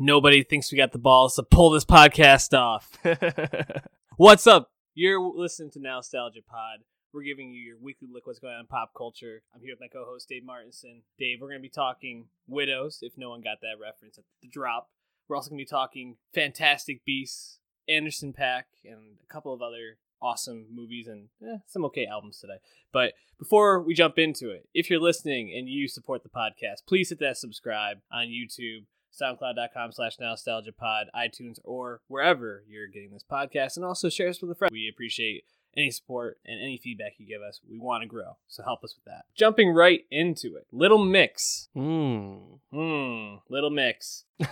Nobody thinks we got the balls to pull this podcast off. What's up? You're listening to Nostalgia Pod. We're giving you your weekly look what's going on in pop culture. I'm here with my co-host Dave Martinson. Dave, we're going to be talking Widows, if no one got that reference at the drop. We're also going to be talking Fantastic Beasts, Anderson .Paak, and a couple of other awesome movies and eh, some okay albums today. But before we jump into it, if you're listening and you support the podcast, please hit that subscribe on YouTube, soundcloud.com slash nostalgiapod, iTunes, or wherever you're getting this podcast. And also share us with a friend. We appreciate any support and any feedback you give us. We want to grow, so help us with that. Jumping right into it, Little Mix. Mm. Hmm, Little Mix.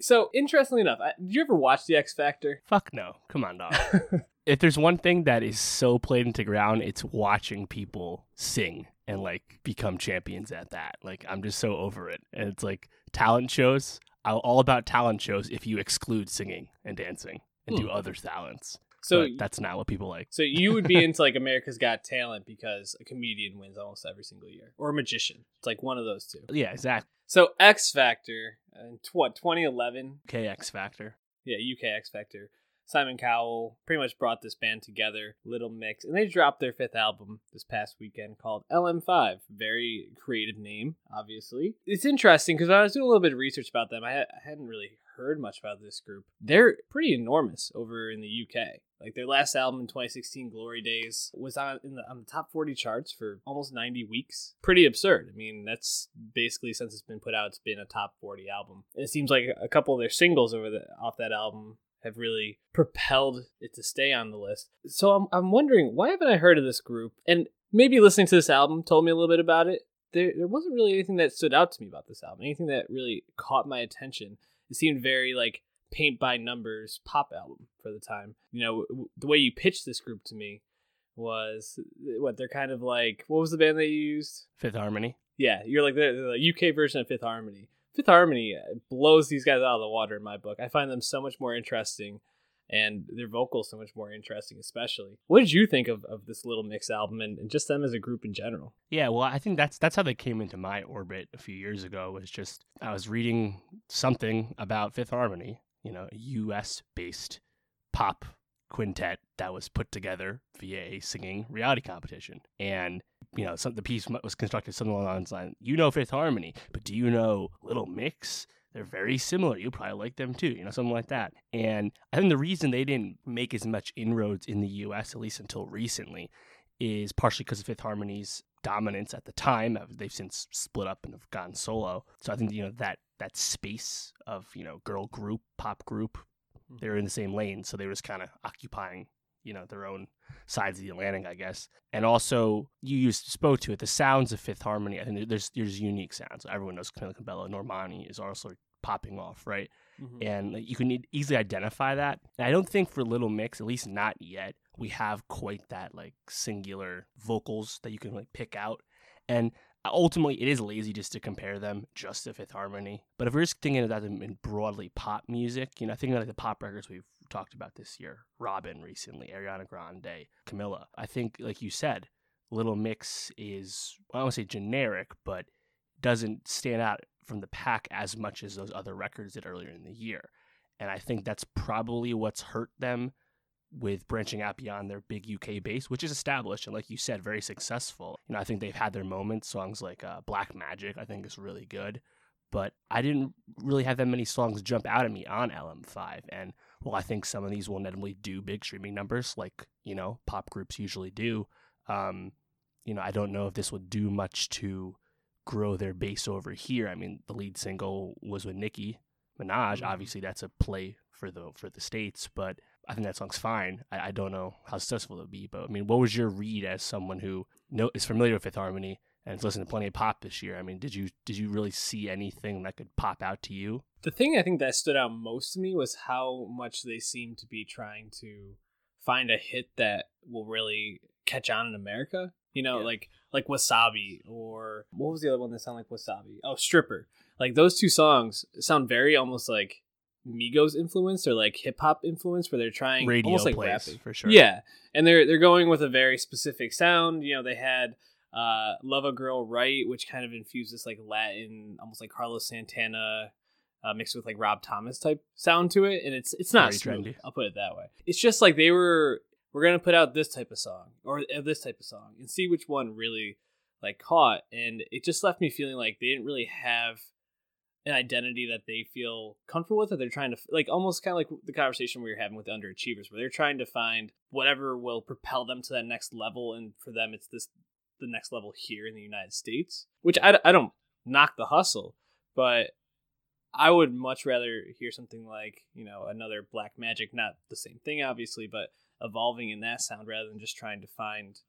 so interestingly enough, I, did you ever watch The X Factor? Fuck no. Come on, dog. if there's one thing that is so played into ground, it's watching people sing and like become champions at that. Like I'm just so over it. And it's like talent shows. I'm all about talent shows if you exclude singing and dancing and do Hmm. other talents. So But that's not what people like. So you would be into like America's Got Talent because a comedian wins almost every single year, or a magician. It's like one of those two. Yeah, exactly. So X Factor in tw- what 2011? KX Factor. Yeah, UK X Factor. Simon Cowell pretty much brought this band together, Little Mix, and they dropped their fifth album this past weekend called LM5. Very creative name, obviously. It's interesting because I was doing a little bit of research about them. I, I hadn't really heard much about this group. They're pretty enormous over in the UK. Like their last album in 2016, Glory Days, was on in the on the top 40 charts for almost 90 weeks. Pretty absurd. I mean, that's basically since it's been put out, it's been a top 40 album. And it seems like a couple of their singles over the off that album have really propelled it to stay on the list. So I'm I'm wondering why haven't I heard of this group? And maybe listening to this album told me a little bit about it. There there wasn't really anything that stood out to me about this album. Anything that really caught my attention. It seemed very like paint by numbers pop album for the time. You know, w- the way you pitched this group to me was uh, what they're kind of like. What was the band they used? Fifth Harmony. Yeah, you're like the, the UK version of Fifth Harmony. Fifth Harmony uh, blows these guys out of the water in my book. I find them so much more interesting, and their vocals so much more interesting, especially. What did you think of, of this Little Mix album and, and just them as a group in general? Yeah, well, I think that's that's how they came into my orbit a few years ago. Was just I was reading something about Fifth Harmony, you know, U.S. based pop quintet that was put together via a singing reality competition, and you know, some the piece was constructed something along the lines, you know, Fifth Harmony, but do you know Little Mix? They're very similar. You probably like them too, you know, something like that. And I think the reason they didn't make as much inroads in the U.S. at least until recently is partially because of Fifth Harmony's dominance at the time. They've since split up and have gone solo. So I think you know that that space of you know girl group, pop group, Mm-hmm. they're in the same lane, so they were just kind of occupying you know their own sides of the Atlantic, I guess. And also, you used spoke to it. The sounds of Fifth Harmony, I think there's there's unique sounds. Everyone knows Camila Cabello, Normani is also popping off, right? Mm-hmm. and you can easily identify that. And I don't think for Little Mix, at least not yet, we have quite that like singular vocals that you can like pick out. And ultimately, it is lazy just to compare them just to Fifth Harmony. But if we're just thinking about them in broadly pop music, you know, thinking like the pop records we've talked about this year, Robyn recently, Ariana Grande, Camila. I think, like you said, Little Mix is I don't want to say generic, but doesn't stand out from the pack as much as those other records did earlier in the year. And I think that's probably what's hurt them with branching out beyond their big UK base, which is established and, like you said, very successful. You know, I think they've had their moments. Songs like uh, Black Magic, I think, is really good. But I didn't really have that many songs jump out at me on LM5. And well, I think some of these will inevitably do big streaming numbers, like, you know, pop groups usually do. Um, you know, I don't know if this would do much to grow their base over here. I mean, the lead single was with Nicki Minaj. Mhm. Obviously, that's a play for the for the states, but I think that song's fine. I, I don't know how successful it'll be, but I mean, what was your read as someone who know, is familiar with Fifth Harmony and has listened to plenty of pop this year? I mean, did you did you really see anything that could pop out to you? The thing I think that stood out most to me was how much they seem to be trying to find a hit that will really catch on in America. You know, Yeah. like like Wasabi or what was the other one that sounded like Wasabi? Oh, Stripper. Like those two songs sound very almost like Migos influence or like hip hop influence, where they're trying Radio almost like plays rapping. for sure. Yeah, and they're they're going with a very specific sound. You know, they had uh, "Love a Girl Right," which kind of infused this like Latin, almost like Carlos Santana uh, mixed with like Rob Thomas type sound to it, and it's it's not Very smooth. trendy. I'll put it that way. It's just like they were we're gonna put out this type of song or uh, this type of song and see which one really like caught, and it just left me feeling like they didn't really have an identity that they feel comfortable with that they're trying to like almost kind of like the conversation we were having with the underachievers where they're trying to find whatever will propel them to that next level and for them it's this the next level here in the united states which i, I don't knock the hustle but i would much rather hear something like you know another black magic not the same thing obviously but evolving in that sound rather than just trying to find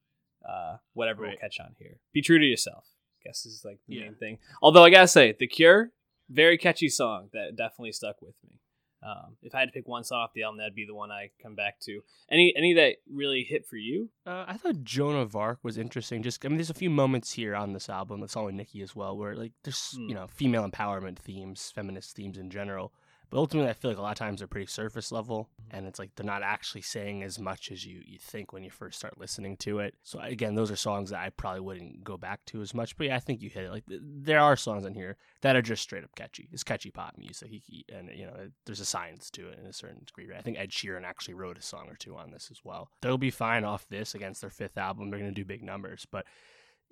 uh, whatever will catch on here. Be true to yourself I guess is like the Yeah. main thing. Although i gotta say the cure very catchy song that definitely stuck with me. Um, if I had to pick one song off the album, that'd be the one I come back to. Any any that really hit for you? Uh, I thought Joan of Arc was interesting. Just, I mean, there's a few moments here on this album, the song with Nicki as well, where like there's Hmm. you know female empowerment themes, feminist themes in general. But ultimately, I feel like a lot of times they're pretty surface level, mm-hmm. and it's like they're not actually saying as much as you you think when you first start listening to it. So again, those are songs that I probably wouldn't go back to as much. But yeah, I think you hit it. Like there are songs on here that are just straight up catchy. It's catchy pop music, and you know there's a science to it in a certain degree. Right? I think Ed Sheeran actually wrote a song or two on this as well. They'll be fine off this against their fifth album. They're going to do big numbers, but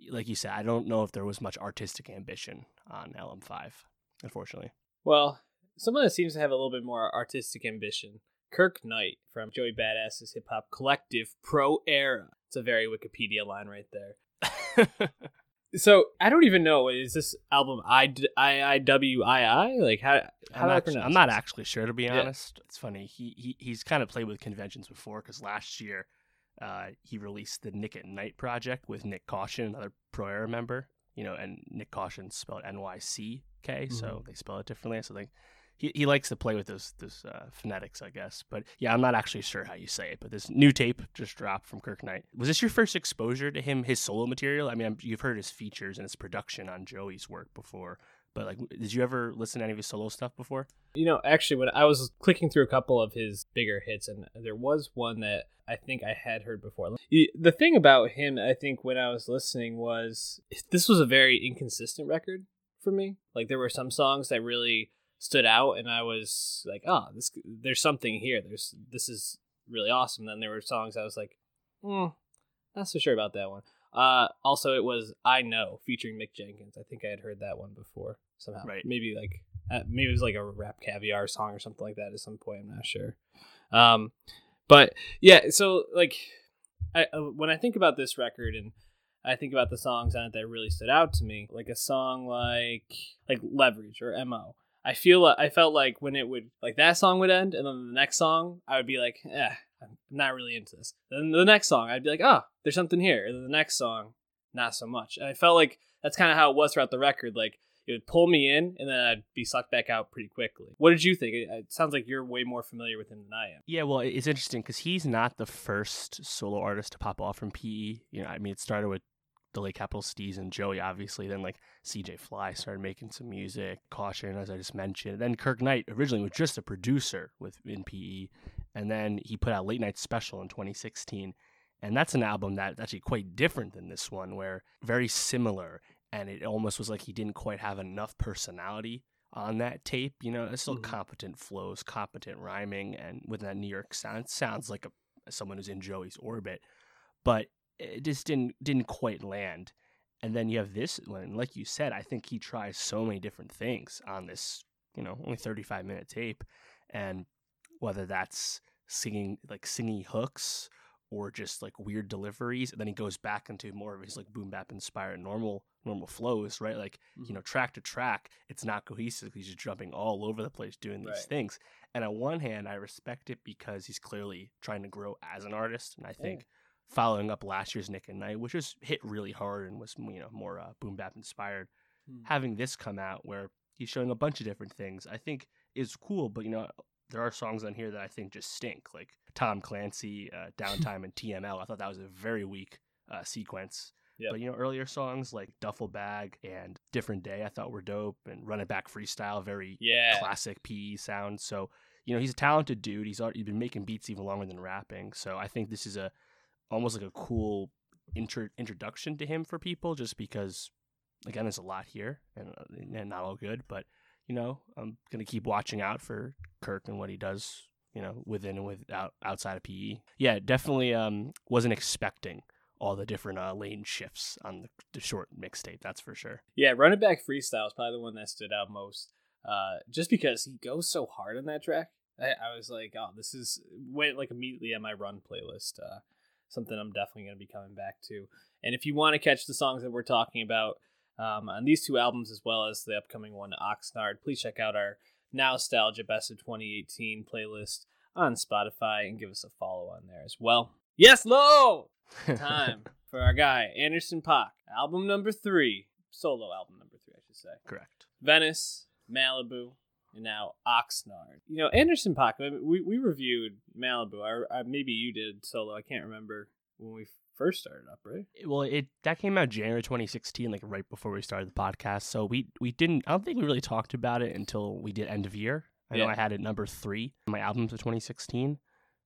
like you said, I don't know if there was much artistic ambition on LM5, unfortunately. Well, someone that seems to have a little bit more artistic ambition. Kirk Knight from Joey Badass's hip hop collective Pro Era. It's a very Wikipedia line right there. So I don't even know is this album I I I W I I like how how I'm, do I pronounce? I'm not actually sure to be Yeah. honest. It's funny. He, he he's kind of played with conventions before because last year uh, he released the Nick at Night project with Nyck Caution, another Pro Era member. You know, and Nyck Caution spelled N Y C K, so Mm-hmm. they spell it differently. So like he, he likes to play with those those uh, phonetics, I guess. But yeah, I'm not actually sure how you say it. But this new tape just dropped from Kirk Knight. Was this your first exposure to him, his solo material? I mean, I'm, you've heard his features and his production on Joey's work before, but like, did you ever listen to any of his solo stuff before? You know, actually, when I was clicking through a couple of his bigger hits, and there was one that I think I had heard before. The thing about him, I think, when I was listening, was this was a very inconsistent record for me. Like, there were some songs that really stood out, and I was like, "Oh, this there's something here. There's this is really awesome." Then there were songs I was like, "Hmm, not so sure about that one." Uh, also, it was "I Know" featuring Mick Jenkins. I think I had heard that one before somehow. Right. Maybe like uh, maybe it was like a RapCaviar song or something like that at some point. I'm not sure. Um, but yeah, so like I uh, when I think about this record and I think about the songs on it that really stood out to me, like a song like like Leverage or Mo. I feel I felt like when it would like that song would end and then the next song I would be like, eh, I'm not really into this. Then the next song I'd be like, oh, there's something here. And then the next song, not so much. And I felt like that's kind of how it was throughout the record. Like it would pull me in and then I'd be sucked back out pretty quickly. What did you think? It, it sounds like you're way more familiar with him than I am. Yeah, well, it's interesting because he's not the first solo artist to pop off from PE. You know, I mean, it started with the late Capital Steez and Joey, obviously. Then like CJ Fly started making some music, Caution, as I just mentioned. Then Kirk Knight originally was just a producer with in PE, and then he put out Late Night Special in 2016, and that's an album that's actually quite different than this one, where very similar, and it almost was like he didn't quite have enough personality on that tape. You know, it's still Mhm. competent flows, competent rhyming, and with that New York sound, it sounds like a someone who's in Joey's orbit, but it just didn't didn't quite land. And then you have this one, like you said, I think he tries so many different things on this, you know, only 35 minute tape, and whether that's singing like singing hooks or just like weird deliveries, and then he goes back into more of his like boom bap inspired normal normal flows, right? Like you mm-hmm. know, track to track, it's not cohesive. He's just jumping all over the place doing these Right. things. And on one hand, I respect it because he's clearly trying to grow as an artist, and I think following up last year's Nick and Night, which was hit really hard and was you know more uh, boom bap inspired, Hmm. having this come out where he's showing a bunch of different things, I think is cool. But you know, there are songs on here that I think just stink, like Tom Clancy, uh, Downtime, and TML. I thought that was a very weak uh, sequence. Yep. But you know, earlier songs like Duffel Bag and Different Day, I thought were dope, and Run It Back Freestyle, very Yeah. classic PE sound. So you know, he's a talented dude. He's already been making beats even longer than rapping. So I think this is a almost like a cool intro- introduction to him for people, just because again, there's a lot here and, uh, and not all good, but you know, I'm gonna keep watching out for Kirk and what he does, you know, within and without outside of PE. Yeah, definitely um wasn't expecting all the different uh, lane shifts on the, the short mixtape. That's for sure. Yeah, running back freestyle is probably the one that stood out most. Uh, just because he goes so hard on that track, I, I was like, oh, this is went like immediately on my run playlist. Uh, something I'm definitely going to be coming back to. And if you want to catch the songs that we're talking about um, on these two albums as well as the upcoming one, Oxnard, please check out our Nostalgia Best of 2018 playlist on Spotify and give us a follow on there as well. Yes, Lawd! Time for our guy, Anderson .Paak, album number three, solo album number three, I should say. Correct. Venice, Malibu, and now Oxnard. You know, Anderson .Paak, we, we reviewed Malibu. I, I, maybe you did solo. I can't remember when we first started up, right? Well, it that came out January 2016, like right before we started the podcast. So we we didn't. I don't think we really talked about it until we did end of year. I yeah. know I had it number three on my albums of 2016.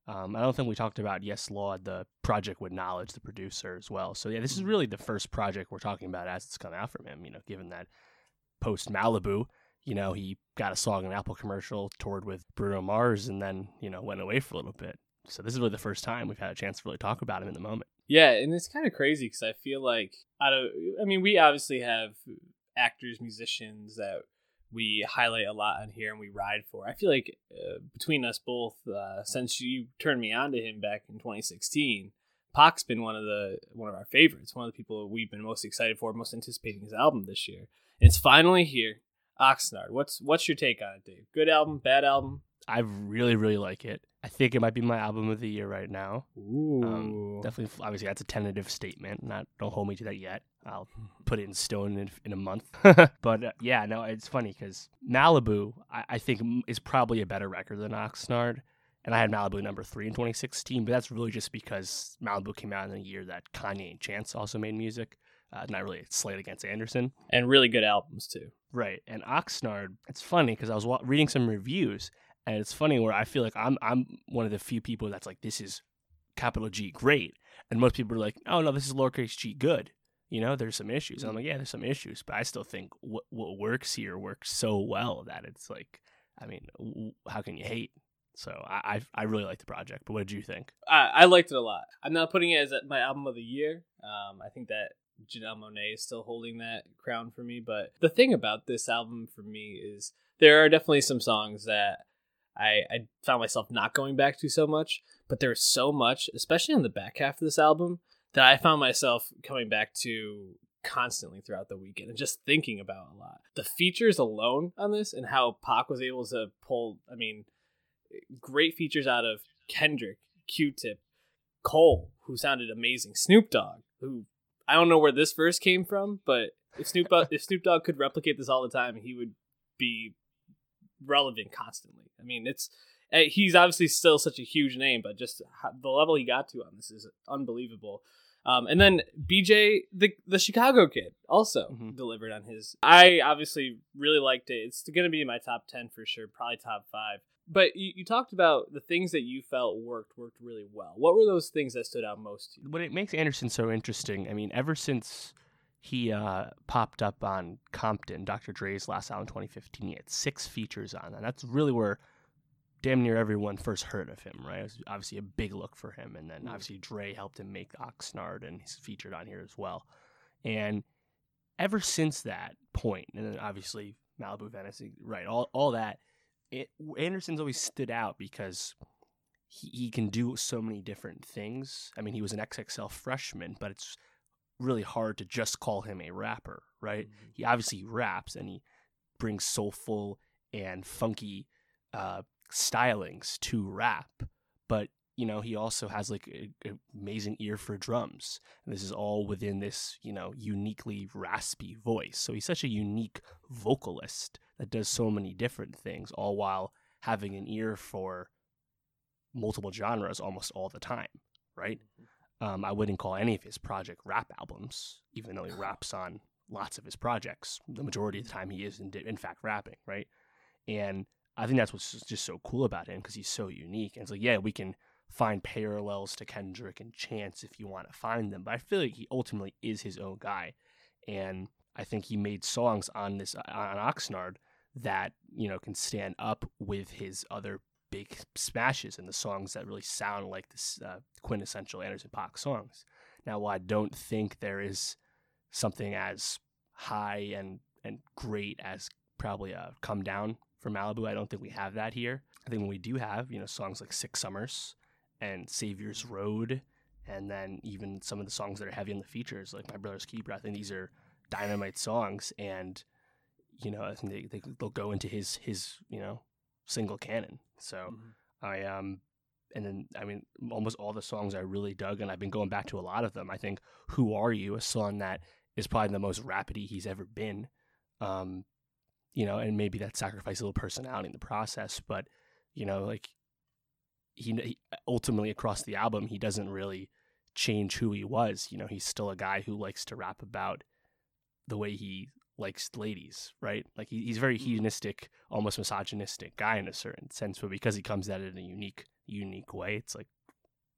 Um, I don't think we talked about Yes Lawd, the project with Knxwledge, the producer as well. So yeah, this is mm-hmm. really the first project we're talking about as it's come out from him. You know, given that post Malibu, you know, he got a song in Apple commercial, toured with Bruno Mars, and then you know went away for a little bit. So this is really the first time we've had a chance to really talk about him in the moment. Yeah, and it's kind of crazy because I feel like out of, I mean, we obviously have actors, musicians that we highlight a lot on here and we ride for. I feel like uh, between us both, uh, since you turned me on to him back in 2016, Paak's been one of the one of our favorites, one of the people we've been most excited for, most anticipating his album this year. It's finally here. Oxnard. What's what's your take on it, Dave? Good album, bad album? I really, really like it. I think it might be my album of the year right now. Um, Ooh. Um, definitely, obviously, that's a tentative statement. Not don't hold me to that yet. I'll put it in stone in, in a month. but uh, yeah, no, it's funny because Malibu, I, I, think, is probably a better record than Oxnard. And I had Malibu number three in 2016, but that's really just because Malibu came out in a year that Kanye and Chance also made music. Uh, not really a slate against Anderson. And really good albums, too. Right. And Oxnard, it's funny because I was wa- reading some reviews and it's funny where I feel like I'm I'm one of the few people that's like this is capital G great, and most people are like, oh no, this is lowercase g good. You know, there's some issues. And I'm like, yeah, there's some issues, but I still think what what works here works so well that it's like, I mean, how can you hate? So I I, I really like the project. But what did you think? I, I liked it a lot. I'm not putting it as my album of the year. Um, I think that Janelle Monáe is still holding that crown for me. But the thing about this album for me is there are definitely some songs that I, I found myself not going back to so much, but there's so much, especially on the back half of this album, that I found myself coming back to constantly throughout the weekend and just thinking about a lot. The features alone on this and how Paak was able to pull, I mean, great features out of Kendrick, Q Tip, Cole, who sounded amazing, Snoop Dogg, who I don't know where this verse came from, but if Snoop if Snoop Dogg could replicate this all the time, he would be relevant constantly. I mean, it's eh, he's obviously still such a huge name, but just the level he got to on this is unbelievable. Um, and then BJ, the the Chicago kid, also mm-hmm. delivered on his. I obviously really liked it. It's going to be in my top ten for sure, probably top five. But you, you talked about the things that you felt worked worked really well. What were those things that stood out most to you? What it makes Anderson so interesting, I mean, ever since he uh, popped up on Compton, Dr. Dre's last album 2015. He had six features on that. That's really where damn near everyone first heard of him, right? It was obviously a big look for him. And then mm. obviously Dre helped him make Oxnard, and he's featured on here as well. And ever since that point, and then obviously Malibu, Venice, right, all, all that, it, Anderson's always stood out because he, he can do so many different things. I mean, he was an XXL freshman, but it's really hard to just call him a rapper, right? Mm-hmm. He obviously raps and he brings soulful and funky uh, stylings to rap, but you know he also has like an amazing ear for drums, and this is all within this you know uniquely raspy voice. So he's such a unique vocalist that does so many different things, all while having an ear for multiple genres almost all the time, right? Mm-hmm. Um, I wouldn't call any of his project rap albums, even though he raps on lots of his projects. The majority of the time, he is in, in fact rapping, right? And I think that's what's just so cool about him because he's so unique. And it's like, yeah, we can find parallels to Kendrick and Chance if you want to find them, but I feel like he ultimately is his own guy. And I think he made songs on this on Oxnard that you know can stand up with his other big smashes and the songs that really sound like this uh, quintessential Anderson .Paak songs. Now, while I don't think there is something as high and and great as probably a come down from Malibu, I don't think we have that here. I think when we do have, you know, songs like Six Summers and Saviers Road, and then even some of the songs that are heavy in the features, like My Brother's Keeper, I think these are dynamite songs, and you know, I think they, they they'll go into his his you know single canon. So mm-hmm. I um and then I mean almost all the songs I really dug, and I've been going back to a lot of them. I think "Who Are You," a song that is probably the most rapidy he's ever been. Um, you know, and maybe that sacrificed a little personality in the process, but you know, like he, he ultimately across the album, he doesn't really change who he was. You know, he's still a guy who likes to rap about the way he likes ladies, right? Like he, he's very mm-hmm. hedonistic, almost misogynistic guy in a certain sense, but because he comes at it in a unique, unique way, it's like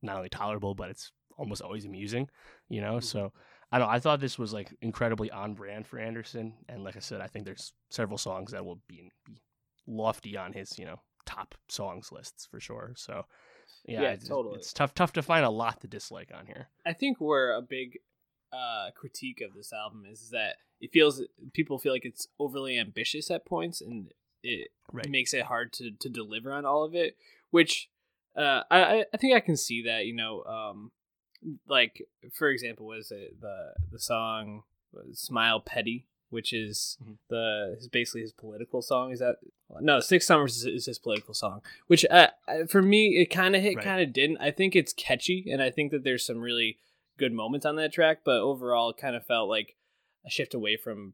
not only tolerable, but it's almost always amusing, you know? Mm-hmm. So I don't know, I thought this was like incredibly on brand for Anderson. And like I said, I think there's several songs that will be, be lofty on his, you know, top songs lists for sure. So yeah, yeah it's, totally. It's tough, tough to find a lot to dislike on here. I think we're a big uh, critique of this album is that it feels people feel like it's overly ambitious at points, and it right. makes it hard to to deliver on all of it. Which uh, I I think I can see that you know, um, like for example, was it the the song "Smile Petty"? Which is mm-hmm. the is basically his political song. Is that no? Six Summers is, is his political song. Which uh, for me, it kind of hit, right. kind of didn't. I think it's catchy, and I think that there's some really good moments on that track, but overall, it kind of felt like a shift away from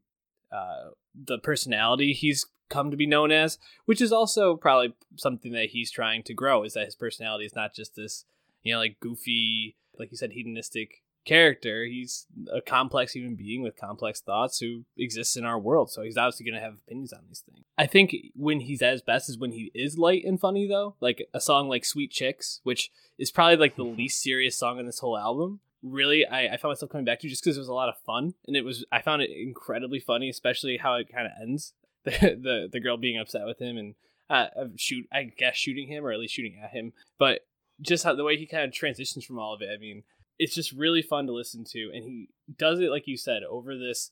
uh, the personality he's come to be known as, which is also probably something that he's trying to grow. Is that his personality is not just this, you know, like goofy, like you said, hedonistic character. He's a complex human being with complex thoughts who exists in our world. So he's obviously going to have opinions on these things. I think when he's at his best is when he is light and funny, though. Like a song like Sweet Chicks, which is probably like the least serious song on this whole album really I, I found myself coming back to just because it was a lot of fun and it was I found it incredibly funny, especially how it kind of ends. The, the the girl being upset with him and uh, shoot I guess shooting him or at least shooting at him, but just how the way he kind of transitions from all of it. I mean, it's just really fun to listen to, and he does it like you said over this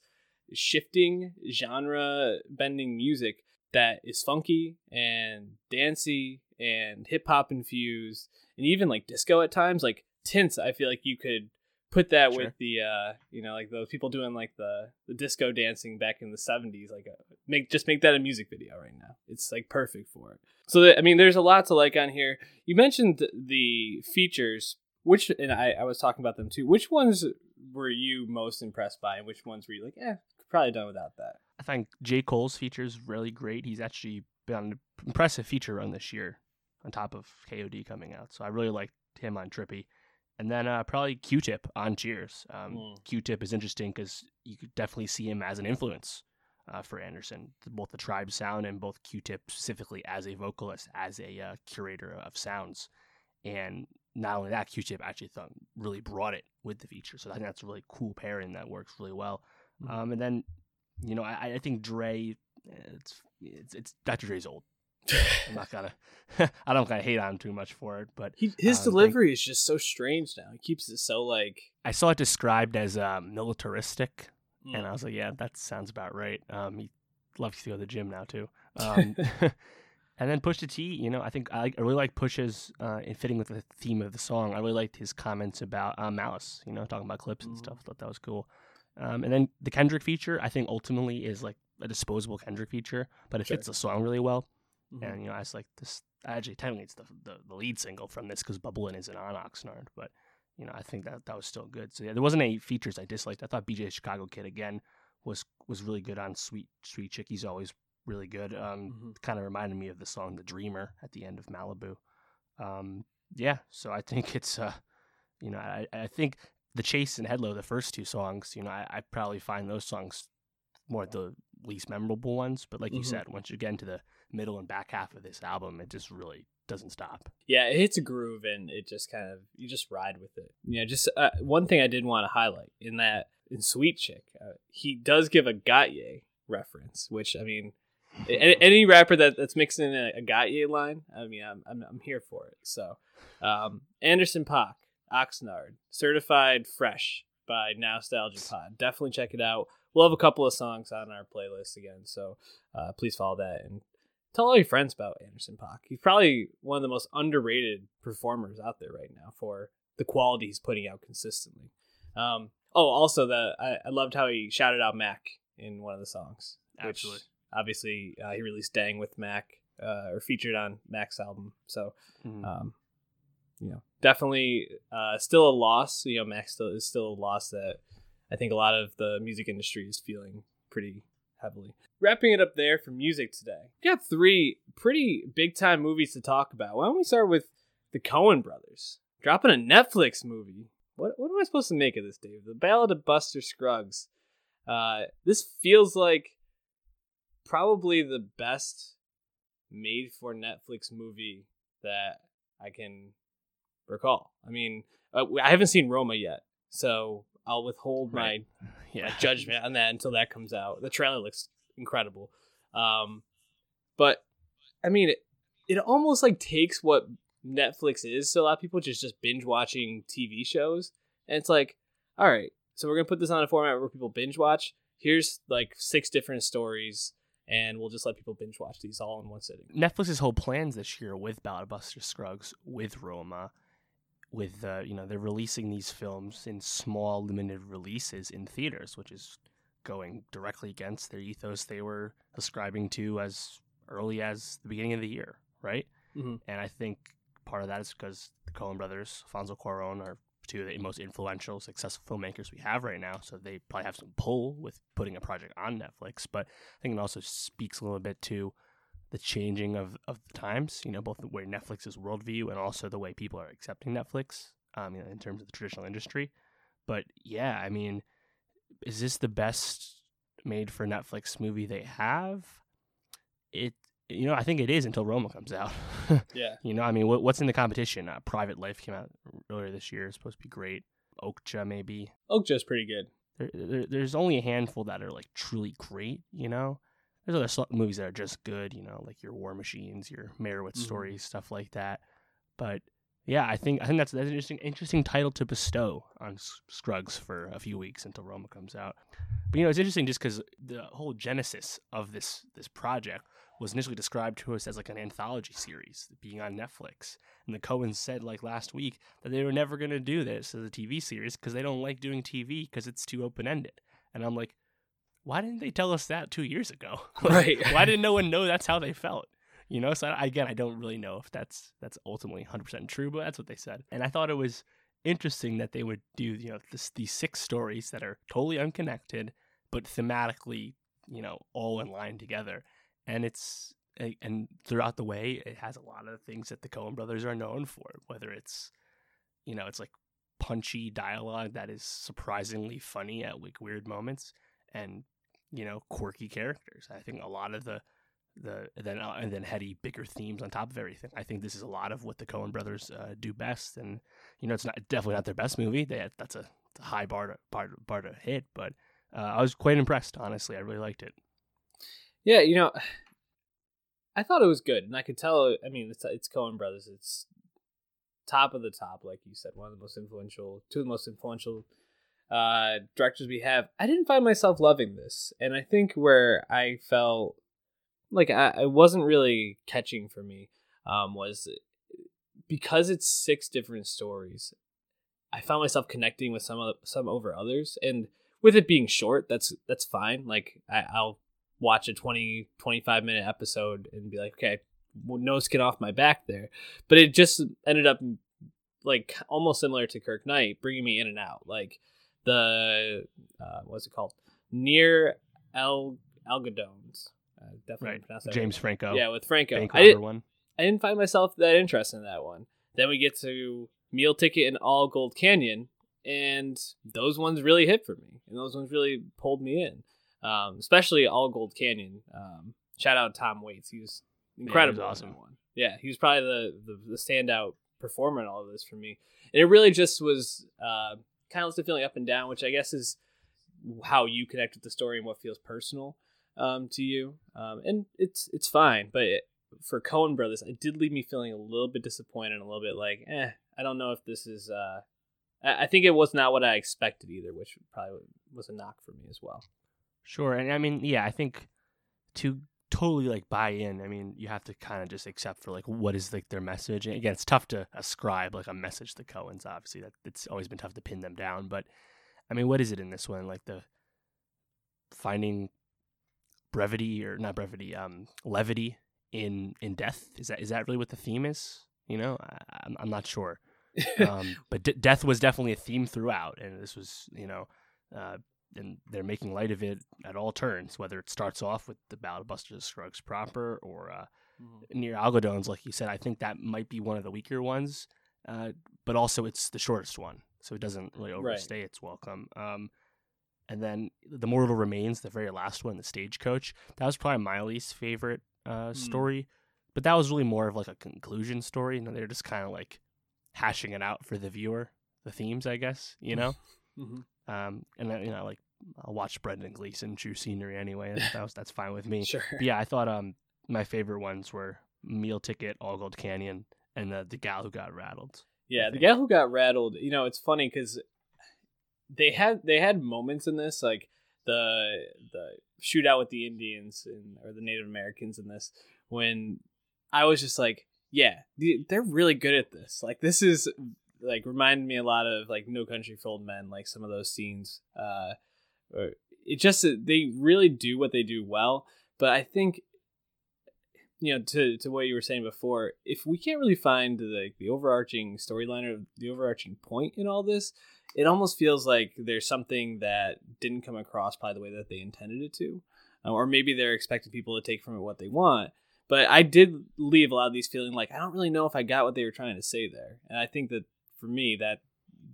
shifting genre bending music that is funky and dancey and hip hop infused and even like disco at times. Like tints, I feel like you could put that sure. with the uh you know like those people doing like the the disco dancing back in the 70s like uh, make just make that a music video right now it's like perfect for it so that, i mean there's a lot to like on here you mentioned the features which and I, I was talking about them too which ones were you most impressed by and which ones were you like yeah probably done without that i think j cole's features really great he's actually been on an impressive feature run this year on top of kod coming out so i really liked him on trippy and then uh, probably Q-Tip on Cheers. Um, mm. Q-Tip is interesting because you could definitely see him as an influence uh, for Anderson, both the tribe sound and both Q-Tip specifically as a vocalist, as a uh, curator of sounds. And not only that, Q-Tip actually thought really brought it with the feature. So I think that's a really cool pairing that works really well. Mm. Um, and then, you know, I, I think Dre, it's, it's, it's Dr. Dre's old. I'm not gonna. I don't kind of hate on him too much for it, but he, his um, delivery is just so strange now. He keeps it so like. I saw it described as um, militaristic, mm. and I was like, yeah, that sounds about right. Um, he loves to go to the gym now too. Um, and then Pusha T, you know, I think I, I really like Push's uh, in fitting with the theme of the song. I really liked his comments about uh, Malice, you know, talking about clips and mm. stuff. I thought that was cool. Um, and then the Kendrick feature, I think ultimately is like a disposable Kendrick feature, but it sure. fits the song really well. Mm-hmm. And you know, I was like, this actually technically it's the the, the lead single from this because Bubbling isn't on Oxnard, but you know, I think that that was still good. So yeah, there wasn't any features I disliked. I thought BJ Chicago Kid again was was really good on Sweet Sweet Chick. He's always really good. Um, mm-hmm. kind of reminded me of the song The Dreamer at the end of Malibu. Um, yeah, so I think it's uh, you know, I I think the Chase and Headlow, the first two songs, you know, I, I probably find those songs more the least memorable ones. But like mm-hmm. you said, once you get into the middle and back half of this album, it just really doesn't stop. Yeah, it hits a groove and it just kind of you just ride with it. Yeah, you know, just uh, one thing I did want to highlight in that in Sweet Chick, uh, he does give a Gotye reference, which I mean, any, rapper that, that's mixing in a, a Gotye line, I mean, I'm, I'm, I'm here for it. So, um, Anderson .Paak, Oxnard, certified fresh by Nostalgia Pod. Definitely check it out. We'll have a couple of songs on our playlist again, so uh, please follow that and tell all your friends about Anderson .Paak. He's probably one of the most underrated performers out there right now for the quality he's putting out consistently. Um, oh, also the I, I loved how he shouted out Mac in one of the songs. Absolutely. Obviously, uh, he released "Dang" with Mac, uh, or featured on Mac's album. So, Mhm. um, you know, definitely uh, still a loss. You know, Mac still is still a loss that I think a lot of the music industry is feeling pretty heavily. Wrapping it up there for music today. We got three pretty big time movies to talk about. Why don't we start with the Coen brothers dropping a Netflix movie? What what am I supposed to make of this, Dave? The Ballad of Buster Scruggs. Uh, this feels like probably the best made for Netflix movie that I can recall. I mean, uh, I haven't seen Roma yet, so I'll withhold Right. my yeah. my judgment on that until that comes out. The trailer looks incredible. Um, but I mean, it, it almost like takes what Netflix is. So a lot of people just just binge watching TV shows, and it's like, all right, so we're gonna put this on a format where people binge watch. Here's like six different stories, and we'll just let people binge watch these all in one sitting. Netflix's whole plans this year with Ballad Buster Scruggs, with Roma, with uh, you know they're releasing these films in small limited releases in theaters, which is going directly against their ethos they were ascribing to as early as the beginning of the year, right? Mhm. And I think part of that is because the Coen brothers, Alfonso Cuarón, are two of the most influential, successful filmmakers we have right now. So they probably have some pull with putting a project on Netflix. But I think it also speaks a little bit to the changing of, of the times, you know, both the way Netflix's worldview and also the way people are accepting Netflix um, you know, in terms of the traditional industry. But yeah, I mean, is this the best made for Netflix movie they have? It, you know, I think it is until Roma comes out. Yeah, you know, I mean, what, what's in the competition? Uh, Private Life came out earlier this year. It's supposed to be great. Okja, maybe. Okja's pretty good. There, there, there's only a handful that are like truly great, you know. There's other sl- movies that are just good, you know, like your War Machines, your Meyerowitz Mhm. stories, stuff like that. But yeah, I think I think that's that's an interesting interesting title to bestow on Scruggs for a few weeks until Roma comes out. But you know, it's interesting just because the whole genesis of this this project was initially described to us as like an anthology series being on Netflix. And the Coens said like last week that they were never going to do this as a TV series because they don't like doing TV because it's too open ended. And I'm like, why didn't they tell us that two years ago? Like, Right. why didn't no one know that's how they felt? You know, so I, again, I don't really know if that's that's ultimately 100% true, but that's what they said. And I thought it was interesting that they would do, you know, this, these six stories that are totally unconnected, but thematically, you know, all in line together. And it's and throughout the way, it has a lot of the things that the Coen brothers are known for. Whether it's, you know, it's like punchy dialogue that is surprisingly funny at like weird moments, and you know, quirky characters. I think a lot of the the then uh, and then heady bigger themes on top of everything. I think this is a lot of what the Coen brothers uh, do best, and you know, it's not definitely not their best movie. They that's a, a high bar to bar, bar to hit, but uh, I was quite impressed. Honestly, I really liked it. Yeah, you know, I thought it was good, and I could tell. I mean, it's it's Coen Brothers. It's top of the top, like you said, one of the most influential, two of the most influential uh, directors we have. I didn't find myself loving this, and I think where I felt like I, wasn't really catching for me um, was because it's six different stories. I found myself connecting with some some over others, and with it being short, that's that's fine. Like I, I'll watch a 20 25 minute episode and be like okay well, no skin off my back there. But it just ended up like almost similar to kirk knight bringing me in and out. Like the uh, what's it called? Near el algodones uh, definitely Right, that James Franco. yeah with franco. Bank I, did, one. I didn't find myself that interested in that one. Then we get to meal ticket and all gold canyon and those ones really hit for me and those ones really pulled me in um, especially All Gold Canyon. Um, shout out Tom Waits. He was incredible. in awesome. one. Yeah, he was probably the, the, the standout performer in all of this for me. And it really just was uh, kind of feeling up and down, which I guess is how you connect with the story and what feels personal. um, to you, um, and it's it's fine. But it, for Coen Brothers, it did leave me feeling a little bit disappointed, a little bit like, eh, I don't know if this is. Uh, I, I think it was not what I expected either, which probably was a knock for me as well. Sure, and I mean, yeah, I think to totally like buy in, I mean, you have to kind of just accept for like what is like their message. And again, it's tough to ascribe like a message to Coen's, Obviously, that it's always been tough to pin them down. But I mean, what is it in this one? Like the finding brevity or not brevity, um, levity in in death. Is that is that really what the theme is? You know, I, am I'm not sure. um, but d- death was definitely a theme throughout, and this was you know. Uh, and they're making light of it at all turns, whether it starts off with the Ballad of Buster Scruggs proper or uh, mm-hmm. near Algodones, like you said. I think that might be one of the weaker ones, uh, but also it's the shortest one, so it doesn't really overstay right. its welcome. Um, and then the Mortal Remains, the very last one, the Stagecoach. That was probably my least favorite uh, mm. story, but that was really more of like a conclusion story. You know, they're just kind of like hashing it out for the viewer, the themes, I guess. You know, mm-hmm. Um, and then, you know, like I'll watch Brendan Gleeson chew scenery anyway. That was, that's fine with me. Sure. But yeah, I thought um my favorite ones were Meal Ticket, All Gold Canyon, and the the gal who got rattled. Yeah, the gal who got rattled. You know, it's funny because they had they had moments in this like the the shootout with the Indians and or the Native Americans in this when I was just like, yeah, they're really good at this. Like this is like reminded me a lot of like No Country for Old Men, like some of those scenes. Uh, it just they really do what they do well. But I think you know to to what you were saying before, if we can't really find the the overarching storyline or the overarching point in all this, it almost feels like there's something that didn't come across by the way that they intended it to, uh, or maybe they're expecting people to take from it what they want. But I did leave a lot of these feeling like I don't really know if I got what they were trying to say there, and I think that for me that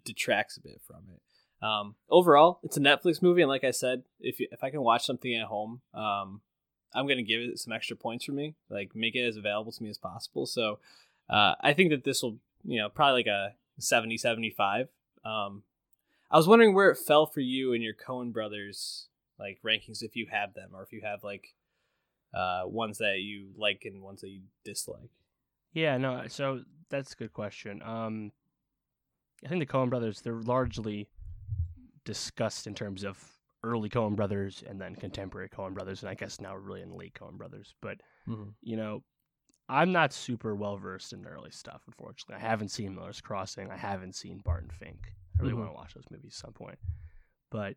detracts a bit from it. Um, overall, it's a Netflix movie, and like I said, if you, if I can watch something at home, um, I'm gonna give it some extra points for me, like make it as available to me as possible. So uh, I think that this will, you know, probably like a 70, 75. Um, I was wondering where it fell for you and your Coen brothers like rankings if you have them or if you have like uh ones that you like and ones that you dislike. Yeah, no, so that's a good question. Um I think the Coen brothers they're largely discussed in terms of early Coen brothers and then contemporary Coen brothers and I guess now we're really in late Coen brothers, but mm-hmm. you know, I'm not super well versed in the early stuff unfortunately. I haven't seen Miller's Crossing, I haven't seen Barton Fink. I really mm-hmm. want to watch those movies at some point. But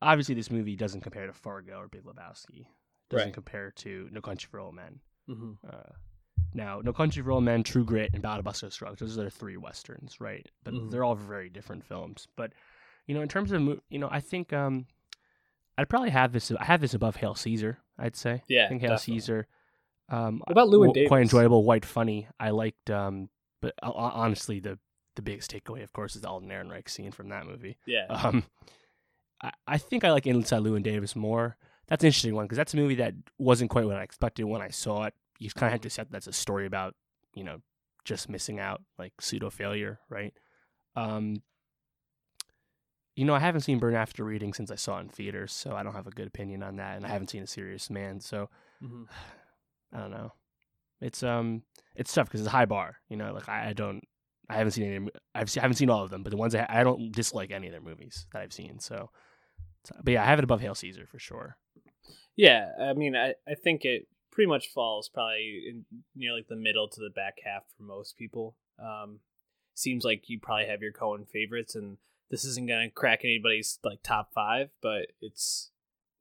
obviously, this movie doesn't compare to Fargo or Big Lebowski. Doesn't right. compare to No Country for Old Men. Mm-hmm. Uh, now, No Country for Old Men, True Grit, and Buster Scruggs. Those are three westerns, right? But mm-hmm. they're all very different films. But you know, in terms of you know, I think um, I'd probably have this. I have this above Hail Caesar. I'd say. Yeah, I think Hail definitely. Caesar. Um, what about Llewyn Davis? Quite enjoyable, quite funny. I liked, um, but uh, honestly, the the biggest takeaway, of course, is the Alden Ehrenreich scene from that movie. Yeah. Um, I, I think I like Inside Llewyn Davis more. That's an interesting one because that's a movie that wasn't quite what I expected when I saw it. You kind of have to accept that's a story about, you know, just missing out, like pseudo failure, right? Um, you know, I haven't seen Burn After Reading since I saw it in theaters, so I don't have a good opinion on that, and I haven't seen A Serious Man, so mm-hmm. I don't know. It's um, it's tough because it's a high bar. You know, like I, I don't I haven't seen any. I've seen, I haven't seen all of them, but the ones I, I don't dislike any of their movies that I've seen. So, so, but yeah, I have it above Hail Caesar for sure. Yeah, I mean, I I think it pretty much falls probably in, near like the middle to the back half for most people. Um, seems like you probably have your Coen favorites, and this isn't gonna crack anybody's like top five, but it's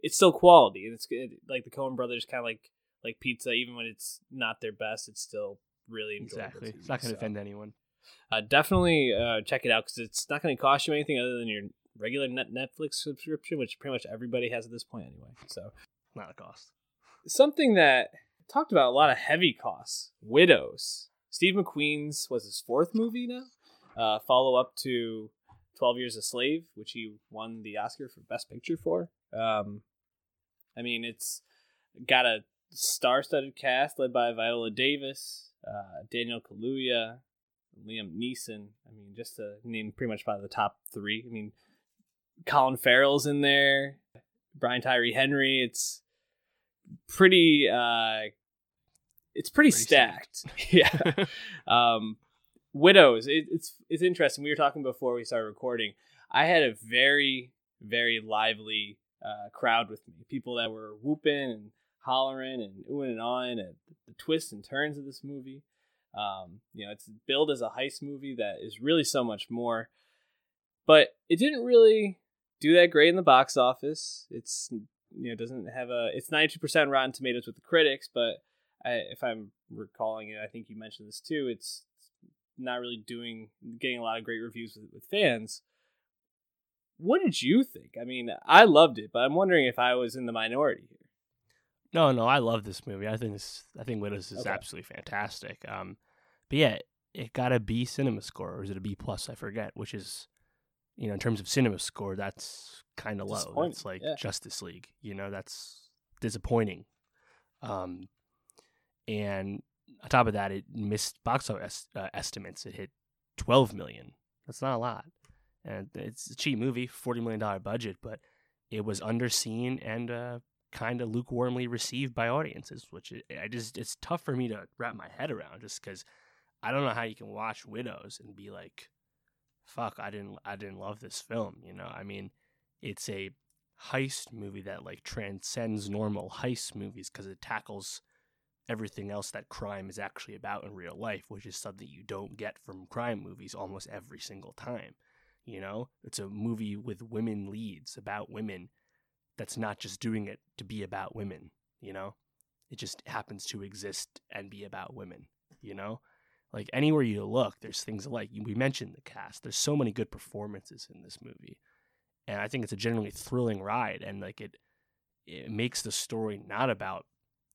it's still quality, and it's it, like the Coen brothers kind of like like pizza. Even when it's not their best, it's still really enjoyable. Exactly, it's not gonna so. offend anyone uh, definitely uh, check it out because it's not going to cost you anything other than your regular net Netflix subscription, which pretty much everybody has at this point anyway. So, not a cost. Something that talked about a lot of heavy costs. Widows. Steve McQueen's was his fourth movie now. Uh, follow up to Twelve Years a Slave, which he won the Oscar for Best Picture for. Um, I mean, it's got a star-studded cast led by Viola Davis, uh, Daniel Kaluuya, Liam Neeson. I mean, just to name pretty much by the top three. I mean, Colin Farrell's in there, Brian Tyree Henry. It's pretty uh it's pretty, Pretty stacked. stacked. yeah. Um Widows, it, it's it's interesting. We were talking before we started recording. I had a very very lively uh, crowd with me. People that were whooping and hollering and oohing and awing at the twists and turns of this movie. Um, you know, it's billed as a heist movie that is really so much more, but it didn't really do that great in the box office. It's you know doesn't have a it's ninety two percent Rotten Tomatoes with the critics, but I, if I'm recalling it, I think you mentioned this too. It's not really doing getting a lot of great reviews with, with fans. What did you think? I mean, I loved it, but I'm wondering if I was in the minority here. No, no, I love this movie. I think this, I think Widows is Okay. absolutely fantastic. Um, but yeah, it got a B cinema score, or is it a B plus? I forget. Which is, you know, in terms of cinema score, that's kind of low. That's like yeah. Justice League. You know, that's disappointing. Um, and on top of that, it missed box office uh, estimates. It hit 12 million. That's not a lot, and it's a cheap movie, 40 million dollar budget, but it was underseen and uh, kind of lukewarmly received by audiences, which I I just it's tough for me to wrap my head around, just because I don't know how you can watch Widows and be like, "Fuck, I didn't I didn't love this film." You know, I mean, it's a heist movie that like transcends normal heist movies because it tackles everything else that crime is actually about in real life, which is something you don't get from crime movies almost every single time. You know, it's a movie with women leads about women that's not just doing it to be about women, you know? It just happens to exist and be about women, you know? Like anywhere you look, there's things like we mentioned the cast. There's so many good performances in this movie. And I think it's a generally thrilling ride and like it it makes the story not about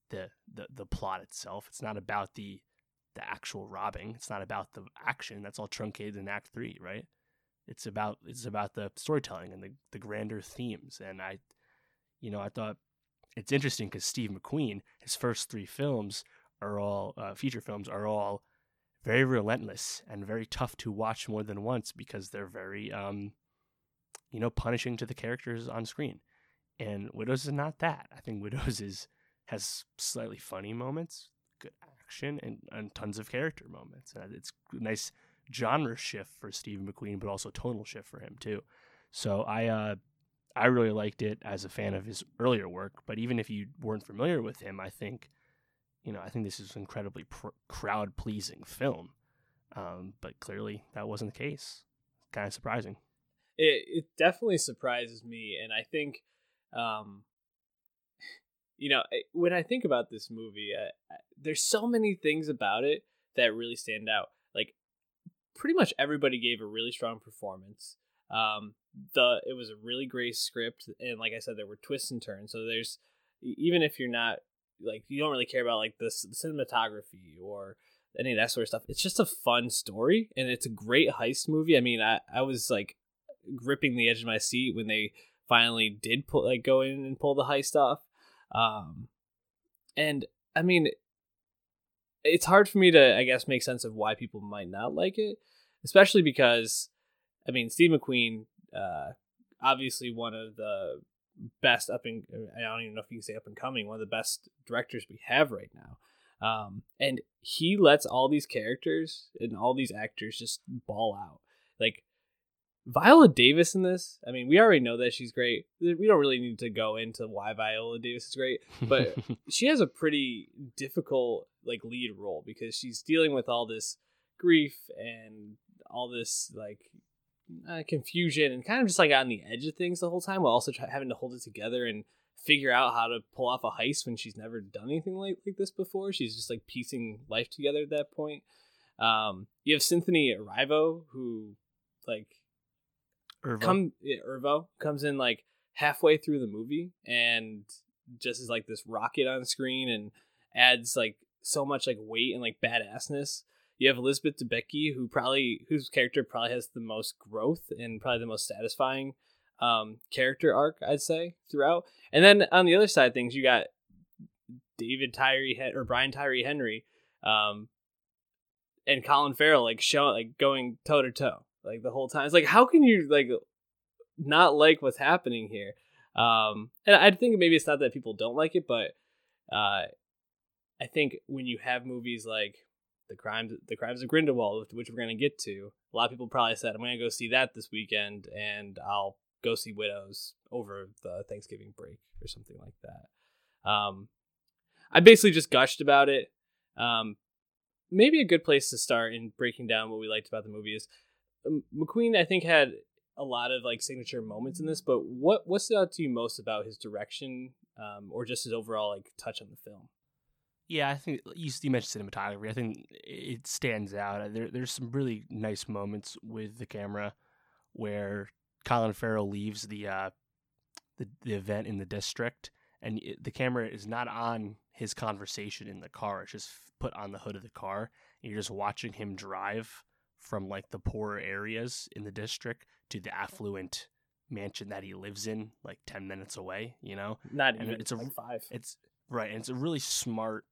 the the, the plot itself. It's not about the the actual robbing. It's not about the action. That's all truncated in act 3, right? It's about it's about the storytelling and the, the grander themes. And I you know, I thought it's interesting because Steve McQueen, his first three films are all uh, feature films are all very relentless and very tough to watch more than once because they're very, um, you know, punishing to the characters on screen. And Widows is not that. I think Widows is has slightly funny moments, good action, and, and tons of character moments. And it's a nice genre shift for Steve McQueen, but also tonal shift for him too. So I uh, I really liked it as a fan of his earlier work. But even if you weren't familiar with him, I think you know I think this is an incredibly pr- crowd pleasing film. Um, but clearly that wasn't the case. Kind of surprising. It it definitely surprises me, and I think, um, you know, when I think about this movie, uh, I- there's so many things about it that really stand out. Like, pretty much everybody gave a really strong performance. Um, the it was a really great script, and like I said, there were twists and turns. So there's even if you're not like you don't really care about like the, c- the cinematography or any of that sort of stuff. It's just a fun story, and it's a great heist movie. I mean, I I was like gripping the edge of my seat when they finally did pull like go in and pull the heist off. Um, and I mean, it's hard for me to I guess make sense of why people might not like it, especially because I mean Steve McQueen, uh, obviously one of the best up and I don't even know if you can say up and coming, one of the best directors we have right now. Um, and he lets all these characters and all these actors just ball out. Like Viola Davis in this, I mean, we already know that she's great. We don't really need to go into why Viola Davis is great, but she has a pretty difficult like lead role because she's dealing with all this grief and all this like uh, confusion and kind of just like on the edge of things the whole time while also try- having to hold it together and figure out how to pull off a heist when she's never done anything like, like this before she's just like piecing life together at that point um you have Cynthia Erivo who like Irvo. come yeah, Irvo comes in like halfway through the movie and just is like this rocket on screen and adds like so much like weight and like badassness. You have Elizabeth Debicki, who probably whose character probably has the most growth and probably the most satisfying um, character arc, I'd say, throughout. And then on the other side things, you got David Tyree or Brian Tyree Henry, um, and Colin Farrell like showing like going toe to toe like the whole time. It's like how can you like not like what's happening here? Um, and I think maybe it's not that people don't like it, but uh, I think when you have movies like the crimes the crimes of Grindelwald, which we're going to get to, a lot of people probably said, "I'm going to go see that this weekend, and I'll go see Widows over the Thanksgiving break or something like that." Um, I basically just gushed about it. Um, maybe a good place to start in breaking down what we liked about the movie is um, McQueen. I think had a lot of like signature moments in this, but what what stood out to you most about his direction, um, or just his overall like touch on the film? Yeah, I think you, you mentioned cinematography. I think it stands out. There, there's some really nice moments with the camera where Colin Farrell leaves the uh, the, the event in the district, and it, the camera is not on his conversation in the car. It's just put on the hood of the car, and you're just watching him drive from like the poorer areas in the district to the affluent mansion that he lives in, like ten minutes away. You know, Not even it's a- like five. it's right, and it's a really smart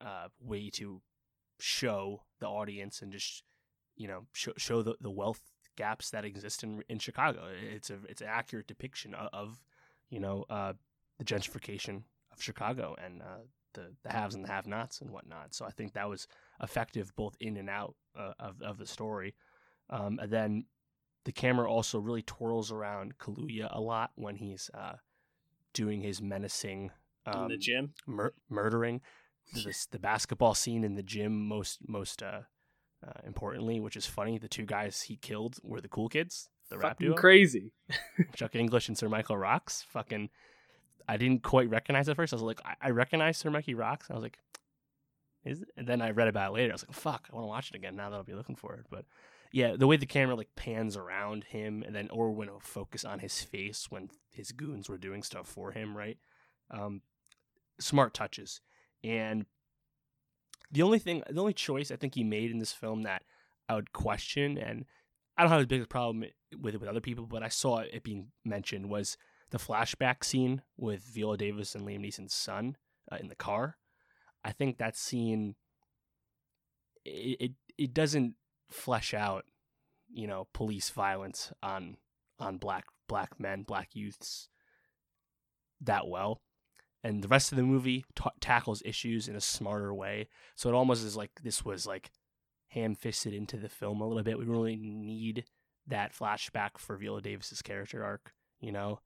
uh, way to show the audience and just you know show, show the, the wealth gaps that exist in in Chicago. It's a it's an accurate depiction of, of you know uh, the gentrification of Chicago and uh, the the haves and the have-nots and whatnot. So I think that was effective both in and out uh, of of the story. Um, and then the camera also really twirls around Kaluuya a lot when he's uh, doing his menacing um, in the gym. mur- murdering the, the basketball scene in the gym most most uh, uh, importantly which is funny the two guys he killed were the cool kids the rap Fucking duo. crazy. Chuck Inglish and sir michael rocks fucking i didn't quite recognize at first. I was like i, I recognize sir mikey rocks. I was like is it? and then i read about it later. I was like fuck i want to watch it again now that i'll be looking for it. But yeah the way the camera like pans around him and then or when it'll focus on his face when his goons were doing stuff for him right? Um smart touches and the only thing, the only choice I think he made in this film that I would question, and I don't have as big a problem with it with other people, but I saw it being mentioned was the flashback scene with Viola Davis and Liam Neeson's son uh, in the car. I think that scene it, it it doesn't flesh out, you know, police violence on on black black men, black youths that well and the rest of the movie ta tackles issues in a smarter way. So it almost is like this was like ham fisted into the film a little bit. We really need that flashback for Viola Davis's character arc, you know.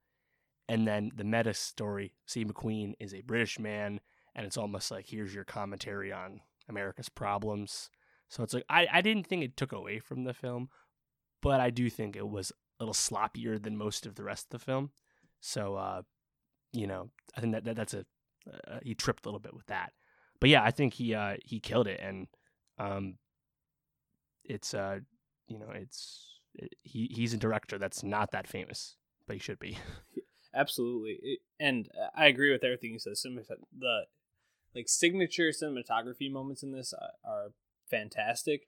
And then the meta story, Steve McQueen is a British man, and it's almost like here's your commentary on America's problems. So it's like I, I didn't think it took away from the film, but I do think it was a little sloppier than most of the rest of the film. So uh, you know, I think that, that that's a uh, he tripped a little bit with that. But yeah, I think he uh he killed it and um it's uh you know, it's it, he he's a director that's not that famous, but he should be. Absolutely, and I agree with everything you said. The like signature cinematography moments in this are, are fantastic.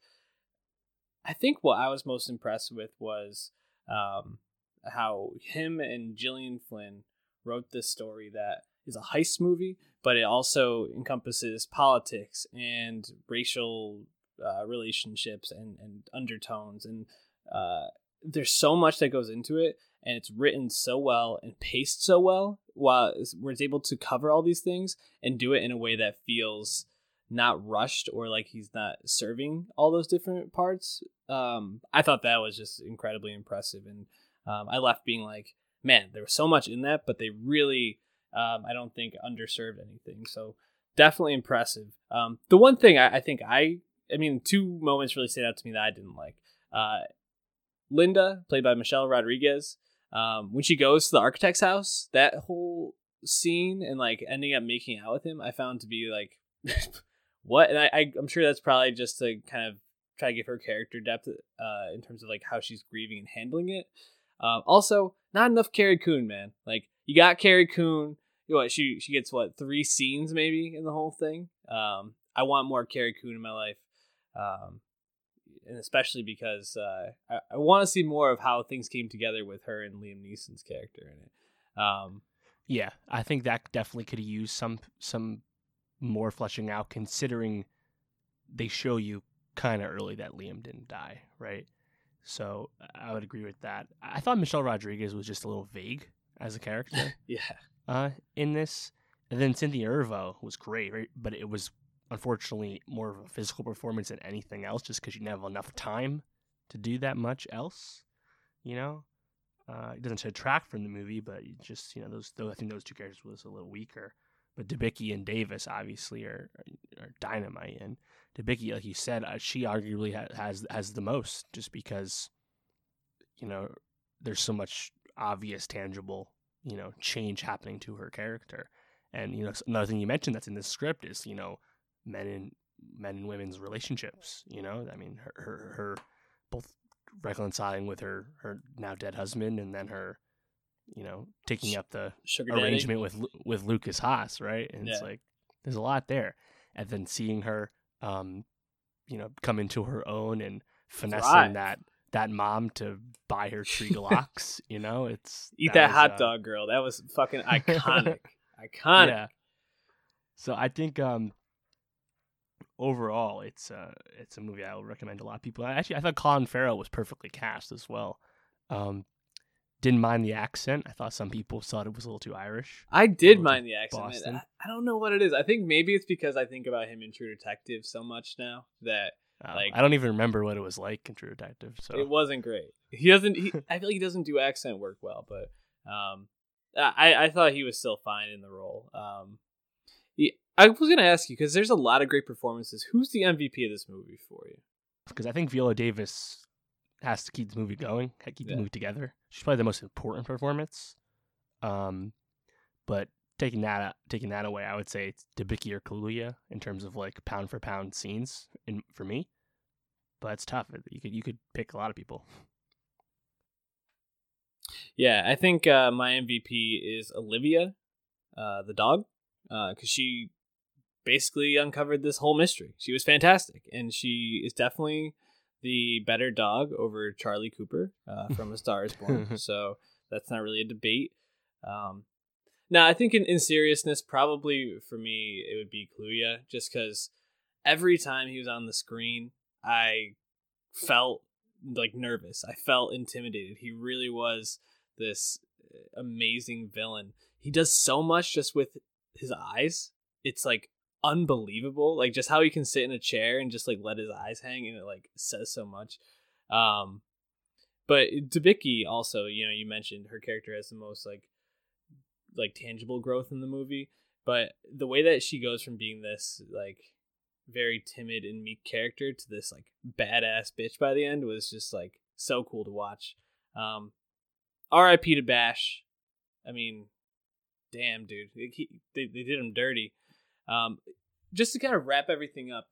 I think what I was most impressed with was um, how him and Gillian Flynn wrote this story that is a heist movie, but it also encompasses politics and racial uh, relationships and, and undertones. And uh, there's so much that goes into it, and it's written so well and paced so well, while where it's able to cover all these things and do it in a way that feels not rushed or like he's not serving all those different parts. Um, I thought that was just incredibly impressive, and um, I left being like, man, there was so much in that, but they really, um, I don't think underserved anything. So definitely impressive. Um, the one thing I, I think I, I mean, two moments really stand out to me that I didn't like. Uh, Linda, played by Michelle Rodriguez, um, when she goes to the architect's house, that whole scene and like ending up making out with him, I found to be like, what? And I, I, I'm sure that's probably just to kind of try to give her character depth uh, in terms of like how she's grieving and handling it. Um, also, not enough Carrie Coon, man. Like you got Carrie Coon. What she she gets what three scenes maybe in the whole thing. Um, I want more Carrie Coon in my life, um, and especially because uh, I, I want to see more of how things came together with her and Liam Neeson's character in it. Um, Yeah, I think that definitely could use some some more fleshing out, considering they show you kind of early that Liam didn't die, right? So I would agree with that. I thought Michelle Rodriguez was just a little vague as a character yeah, uh, in this, And then Cynthia Erivo was great, right? But it was unfortunately more of a physical performance than anything else, just because you didn't have enough time to do that much else. You know, uh, it doesn't detract from the movie, but just you know those, those I think those two characters was a little weaker. But Debicki and Davis obviously are are, dynamite, and Debicki, like you said, uh, she arguably ha- has has the most, just because you know there's so much obvious, tangible you know change happening to her character. And you know another thing you mentioned that's in the script is you know men and men and women's relationships. You know, I mean her her, her both reconciling with her her now dead husband, and then her you know taking up the Sugar arrangement with with Lukas Haas, right? And it's like there's a lot there, and then seeing her, um, you know, come into her own and finessing Thrive. that that mom to buy her tree glocks. you know, it's Eat that was, hot uh, dog, girl. That was fucking iconic. iconic. Yeah. So I think um overall it's uh it's a movie I would recommend a lot of people. I actually I thought Colin Farrell was perfectly cast as well. Um didn't mind the accent. I thought some people thought it was a little too Irish. I did mind the accent. Boston. I, I don't know what it is. I think maybe it's because I think about him in True Detective so much now that Uh, Like- I don't even remember what it was like in True Detective. So it wasn't great. He doesn't. He, I feel like he doesn't do accent work well, but um, I I thought he was still fine in the role. Um, he, I was gonna ask you because there's a lot of great performances. Who's the MVP of this movie for you? because I think Viola Davis has to keep the movie going, keep Yeah. the movie together. She's probably the most important performance. Um, but taking that taking that away, I would say it's Debicki or Kaluuya in terms of like pound for pound scenes in for me. But it's tough. You could you could pick a lot of people. Yeah, I think uh, my MVP is Olivia, uh, the dog, because she basically uncovered this whole mystery. She was fantastic, and she is definitely the better dog over Charlie Cooper uh, from A Star Is Born. so that's not really a debate. Um, now, I think in, in seriousness, probably for me, it would be Kaluuya, just because every time he was on the screen, I felt like nervous. I felt intimidated. He really was this uh, amazing villain. He does so much just with his eyes. It's like unbelievable. Like just how he can sit in a chair and just like let his eyes hang and it like says so much. Um but Debicki also, you know, you mentioned her character has the most like like tangible growth in the movie, but the way that she goes from being this like very timid and meek character to this like badass bitch by the end was just like so cool to watch. Um R.I.P. to Bash. I mean, damn, dude, he, they they did him dirty. Um, just to kind of wrap everything up,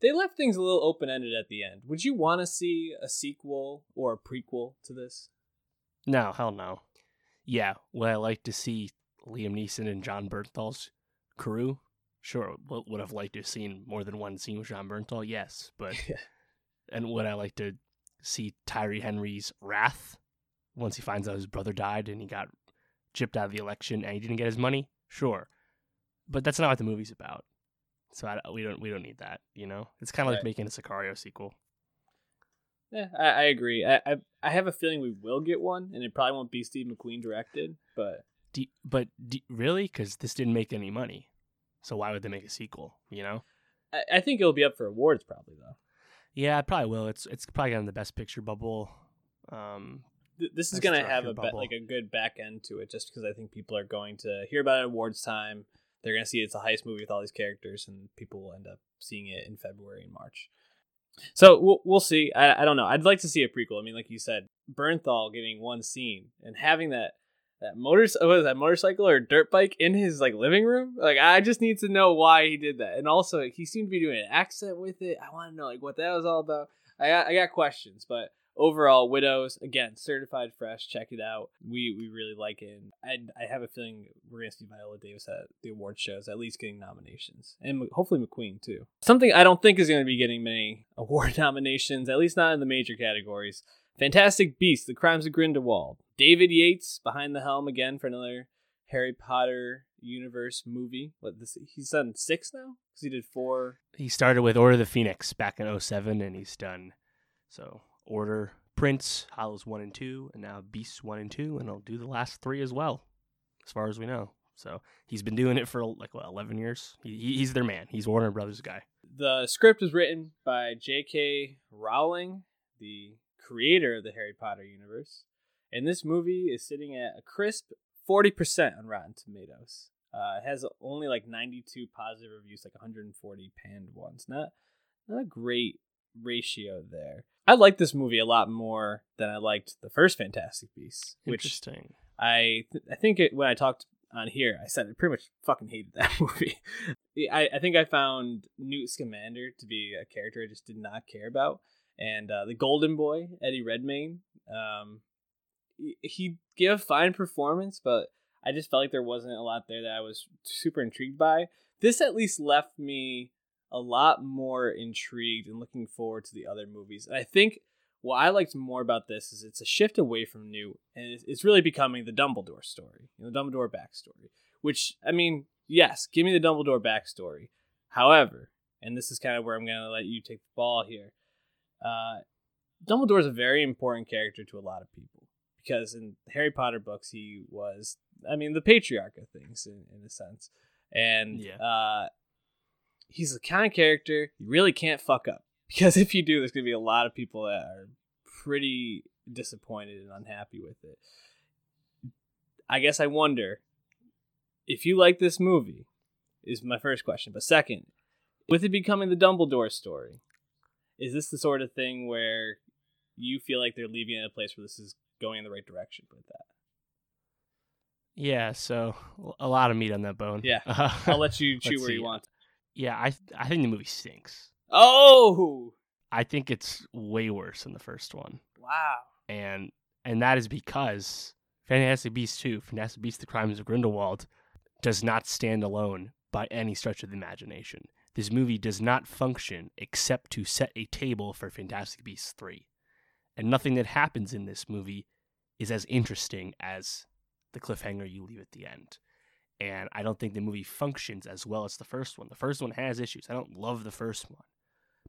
they left things a little open ended at the end. Would you want to see a sequel or a prequel to this? No, hell no. Yeah, would I like to see Liam Neeson and Jon Bernthal's crew? Sure. Would would have liked to have seen more than one scene with Jon Bernthal? Yes, but and would I like to see Tyree Henry's wrath once he finds out his brother died and he got chipped out of the election and he didn't get his money? Sure, but that's not what the movie's about. So I, we don't we don't need that. You know, it's kind of Right. like making a Sicario sequel. Yeah, I, I agree. I, I I have a feeling we will get one, and it probably won't be Steve McQueen directed, but Do, but do, really, because this didn't make any money, so why would they make a sequel? You know. I, I think it'll be up for awards probably though. Yeah, it probably will. It's it's probably on the best picture bubble. Um, Th- This is gonna have a be- like a good back end to it, just because I think people are going to hear about it awards time. They're gonna see it's the highest movie with all these characters, and people will end up seeing it in February and March. So we'll we'll see. I, I don't know. I'd like to see a prequel. I mean, like you said, Bernthal getting one scene and having that that motor oh, what is that motorcycle or dirt bike in his like living room. Like I just need to know why he did that. And also, he seemed to be doing an accent with it. I want to know like what that was all about. I got I got questions, but overall, Widows again certified fresh. Check it out. We we really like it, and I have a feeling we're gonna see Viola Davis at the award shows, at least getting nominations, and hopefully McQueen too. Something I don't think is gonna be getting many award nominations, at least not in the major categories. Fantastic Beasts: The Crimes of Grindelwald. David Yates behind the helm again for another Harry Potter universe movie. What this? He's done six now because he did four. he started with Order of the Phoenix back in 07, and he's done so Order, Prince, Hollows one and two, and now Beasts one and two, and I'll do the last three as well, as far as we know. So he's been doing it for like what eleven years. He, he's their man. He's Warner Brothers guy. The script was written by J.K. Rowling, the creator of the Harry Potter universe, and this movie is sitting at a crisp forty percent on Rotten Tomatoes. Uh, it has only like ninety-two positive reviews, like one hundred and forty panned ones. Not not a great ratio there. I like this movie a lot more than I liked the first Fantastic Beasts, which Interesting. I th- I think it, when I talked on here, I said I pretty much fucking hated that movie. I, I think I found Newt Scamander to be a character I just did not care about, and uh, the Golden Boy Eddie Redmayne. Um, he gave a fine performance, but I just felt like there wasn't a lot there that I was super intrigued by. This at least left me a lot more intrigued and looking forward to the other movies. And I think what I liked more about this is it's a shift away from new, and it's, really becoming the Dumbledore story, you know, the Dumbledore backstory. Which I mean, yes, give me the Dumbledore backstory. However, and this is kind of where I'm going to let you take the ball here. Uh, Dumbledore is a very important character to a lot of people because in Harry Potter books, he was, I mean, the patriarch of things in, in a sense. And Yeah. uh, he's the kind of character you really can't fuck up because if you do, there's going to be a lot of people that are pretty disappointed and unhappy with it. I guess I wonder if you like this movie, is my first question. But second, with it becoming the Dumbledore story, is this the sort of thing where you feel like they're leaving it in a place where this is going in the right direction with that? Yeah, so a lot of meat on that bone. Yeah. Uh, I'll let you chew where you want. Yeah, I I think the movie stinks. Oh, I think it's way worse than the first one, wow. and and that is because Fantastic Beasts 2, Fantastic Beasts: The Crimes of Grindelwald, does not stand alone by any stretch of the imagination. This movie does not function except to set a table for Fantastic Beasts 3. And nothing that happens in this movie is as interesting as the cliffhanger you leave at the end. And I don't think the movie functions as well as the first one. The first one has issues. I don't love the first one.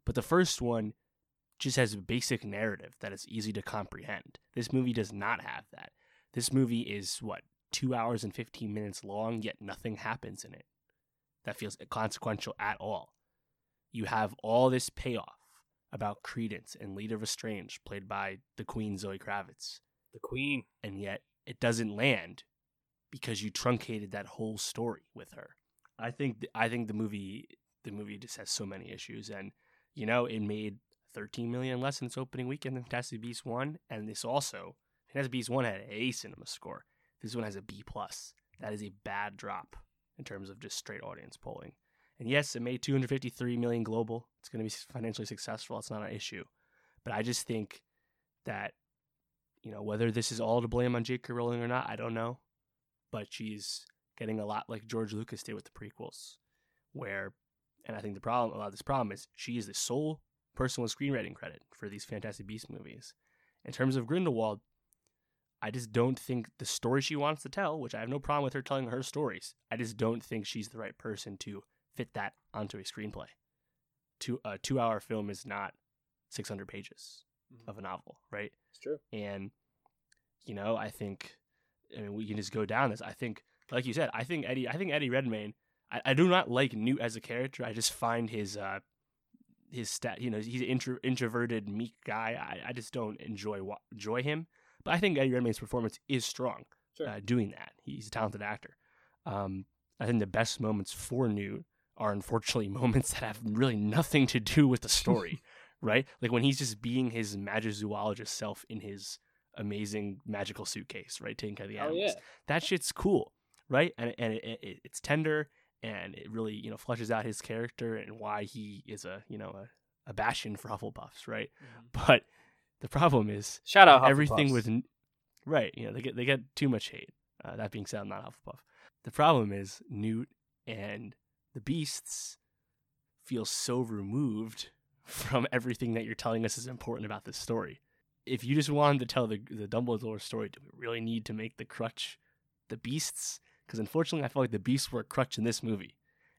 But the first one just has a basic narrative that is easy to comprehend. This movie does not have that. This movie is what, two hours and 15 minutes long, yet nothing happens in it that feels consequential at all. You have all this payoff about Credence and Leta Lestrange, played by the Queen Zoe Kravitz, The Queen. and yet it doesn't land because you truncated that whole story with her. I think th- I think the movie the movie just has so many issues, and you know it made 13 million less in its opening weekend than Fantastic Beasts one, and this also Fantastic Beasts one had an A cinema score. This one has a B plus. That is a bad drop in terms of just straight audience polling. And yes, it made 253 million global. It's going to be financially successful. It's not an issue. But I just think that, you know, whether this is all to blame on J.K. Rowling or not, I don't know. But she's getting a lot like George Lucas did with the prequels, where, and I think the problem, a lot of this problem is she is the sole person with screenwriting credit for these Fantastic Beasts movies. In terms of Grindelwald, I just don't think the story she wants to tell, which I have no problem with her telling her stories, I just don't think she's the right person to fit that onto a screenplay. Two, a two hour film is not 600 pages mm-hmm. of a novel, right? It's true. And, you know, I think, I mean, we can just go down this. I think, like you said, I think Eddie, I think Eddie Redmayne, I, I do not like Newt as a character. I just find his, uh, his stat, you know, he's an intro, introverted, meek guy. I, I just don't enjoy enjoy him. But I think Eddie Redmayne's performance is strong Sure. uh, doing that. He's a talented actor. Um, I think the best moments for Newt are unfortunately moments that have really nothing to do with the story, right? Like when he's just being his magizoologist self in his amazing magical suitcase, right? Taking care of the Oh animals. yeah. That shit's cool, right? And and it, it, it's tender and it really you know flushes out his character and why he is a you know a, a bastion for Hufflepuffs, right? But the problem is Shout out everything with right you know they get they get too much hate uh, that being said i'm not hufflepuff the problem is newt and the beasts feel so removed from everything that you're telling us is important about this story if you just wanted to tell the the dumbledore story do we really need to make the crutch the beasts because unfortunately i feel like the beasts were a crutch in this movie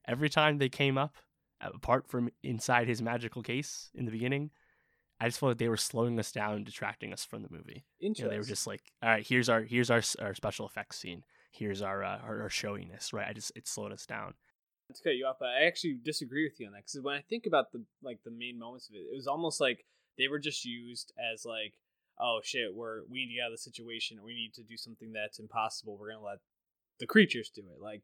every time they came up apart from inside his magical case in the beginning I just felt like they were slowing us down and detracting us from the movie. You know, they were just like, "All right, here's our here's our our special effects scene. here's our uh, our, our showiness, right? I just it slowed us down. to cut you off, but I actually disagree with you on that because when I think about the like the main moments of it, it was almost like they were just used as like, oh shit, we're we need to get out of the situation, we need to do something that's impossible. We're gonna let the creatures do it. Like,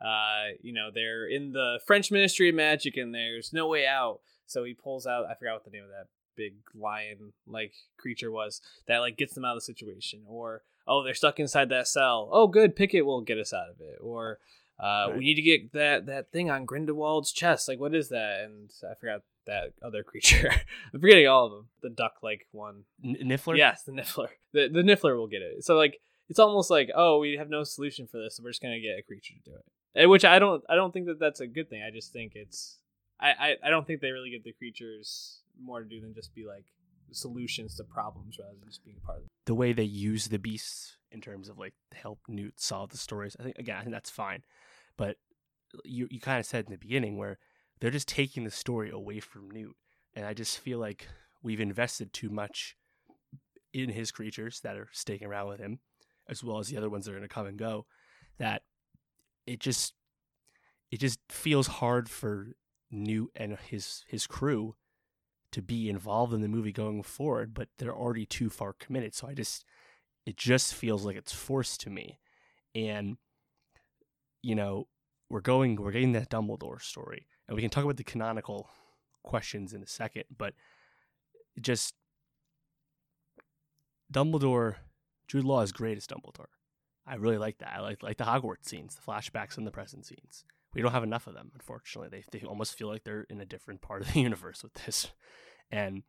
uh, you know, they're in the French Ministry of Magic, and there's no way out. So he pulls out. I forgot what the name of that big lion like creature was that like gets them out of the situation or oh they're stuck inside that cell oh good Pickett will get us out of it or uh, Right. we need to get that that thing on Grindelwald's chest. Like, what is that? And I forgot that other creature. I'm forgetting all of them. The duck like one. N- Niffler. Yes, the Niffler. The the Niffler will get it. So like, it's almost like, oh, we have no solution for this, so we're just gonna get a creature to do it. And which I don't I don't think that that's a good thing. I just think it's I I, I don't think they really give the creatures more to do than just be like solutions to problems rather than just being a part of it. the way they use the beasts in terms of like help Newt solve the stories. I think again, I think that's fine. But you you kind of said in the beginning where they're just taking the story away from Newt, and I just feel like we've invested too much in his creatures that are sticking around with him, as well as the other ones that are going to come and go. That it just it just feels hard for Newt and his his crew to be involved in the movie going forward, but they're already too far committed. So I just it just feels like it's forced to me. And you know, we're going we're getting that Dumbledore story. And we can talk about the canonical questions in a second, but just Dumbledore Jude Law is great as Dumbledore. I really like that. I like like the Hogwarts scenes, the flashbacks and the present scenes. We don't have enough of them, unfortunately. They they almost feel like they're in a different part of the universe with this. And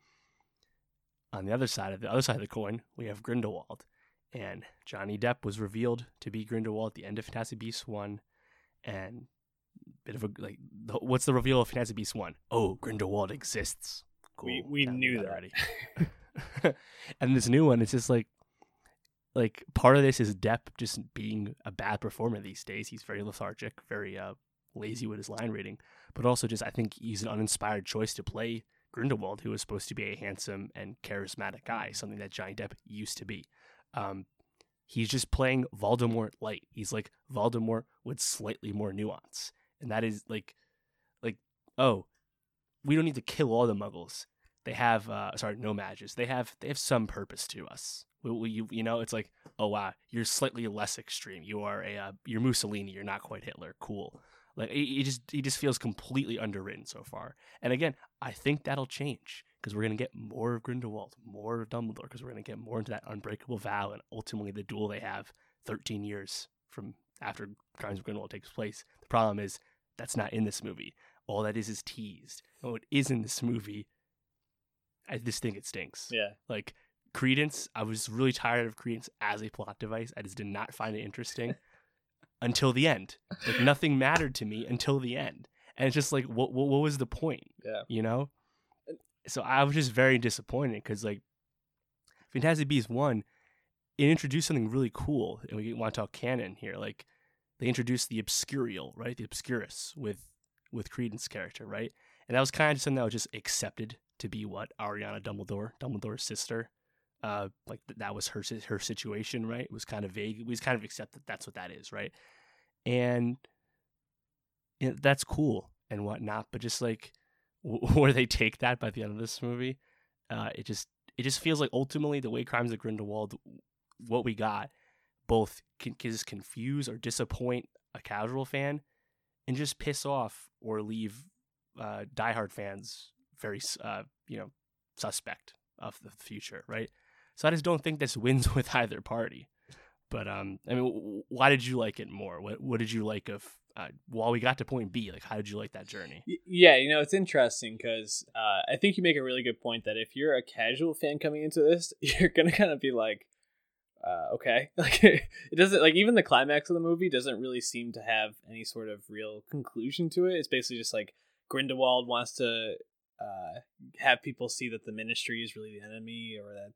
on the other side of the other side of the coin, we have Grindelwald. And Johnny Depp was revealed to be Grindelwald at the end of Fantastic Beasts 1. And bit of a like the, what's the reveal of Fantastic Beasts 1? Oh, Grindelwald exists. Cool. We- we knew it that. already. and this new one, it's just like like part of this is Depp just being a bad performer these days. He's very lethargic, very uh, lazy with his line reading, but also just I think he's an uninspired choice to play Grindelwald, who was supposed to be a handsome and charismatic guy, something that Johnny Depp used to be. Um, he's just playing Voldemort light. He's like Voldemort with slightly more nuance, and that is like, like oh, we don't need to kill all the Muggles. They have uh, sorry, No-Majs. They have they have some purpose to us. We, we, you, you know, it's like oh wow, you're slightly less extreme. You are a uh, you're Mussolini. You're not quite Hitler. Cool. Like he, just he just feels completely underwritten so far. And again, I think that'll change because we're gonna get more of Grindelwald, more of Dumbledore, because we're gonna get more into that unbreakable vow and ultimately the duel they have 13 years from after Crimes of Grindelwald takes place. The problem is that's not in this movie. All that is is teased. And what is in this movie, I just think it stinks. Yeah. Like Credence, I was really tired of Credence as a plot device. I just did not find it interesting until the end. Like nothing mattered to me until the end, and it's just like, what what, what was the point? Yeah. You know. So I was just very disappointed because like, Fantastic Beasts one, it introduced something really cool, and we want to talk canon here. Like, they introduced the Obscurial, right? The Obscurus with with Credence character, right? And that was kind of something that was just accepted to be what Ariana Dumbledore, Dumbledore's sister, uh, like th- that was her her situation, right? It was kind of vague. We just kind of accept that that's what that is, right? And you know, that's cool and whatnot, but just like where they take that by the end of this movie, uh, it just it just feels like ultimately the way Crimes of Grindelwald, what we got, both can, can just confuse or disappoint a casual fan, and just piss off or leave uh, diehard fans very uh, you know suspect of the future, right? So I just don't think this wins with either party. But um, I mean, why did you like it more? What what did you like of? Uh, while we got to point B, like how did you like that journey? Yeah, you know, it's interesting because uh, I think you make a really good point that if you're a casual fan coming into this, you're gonna kind of be like, uh, okay, like it doesn't like even the climax of the movie doesn't really seem to have any sort of real conclusion to it. It's basically just like Grindelwald wants to uh, have people see that the Ministry is really the enemy, or that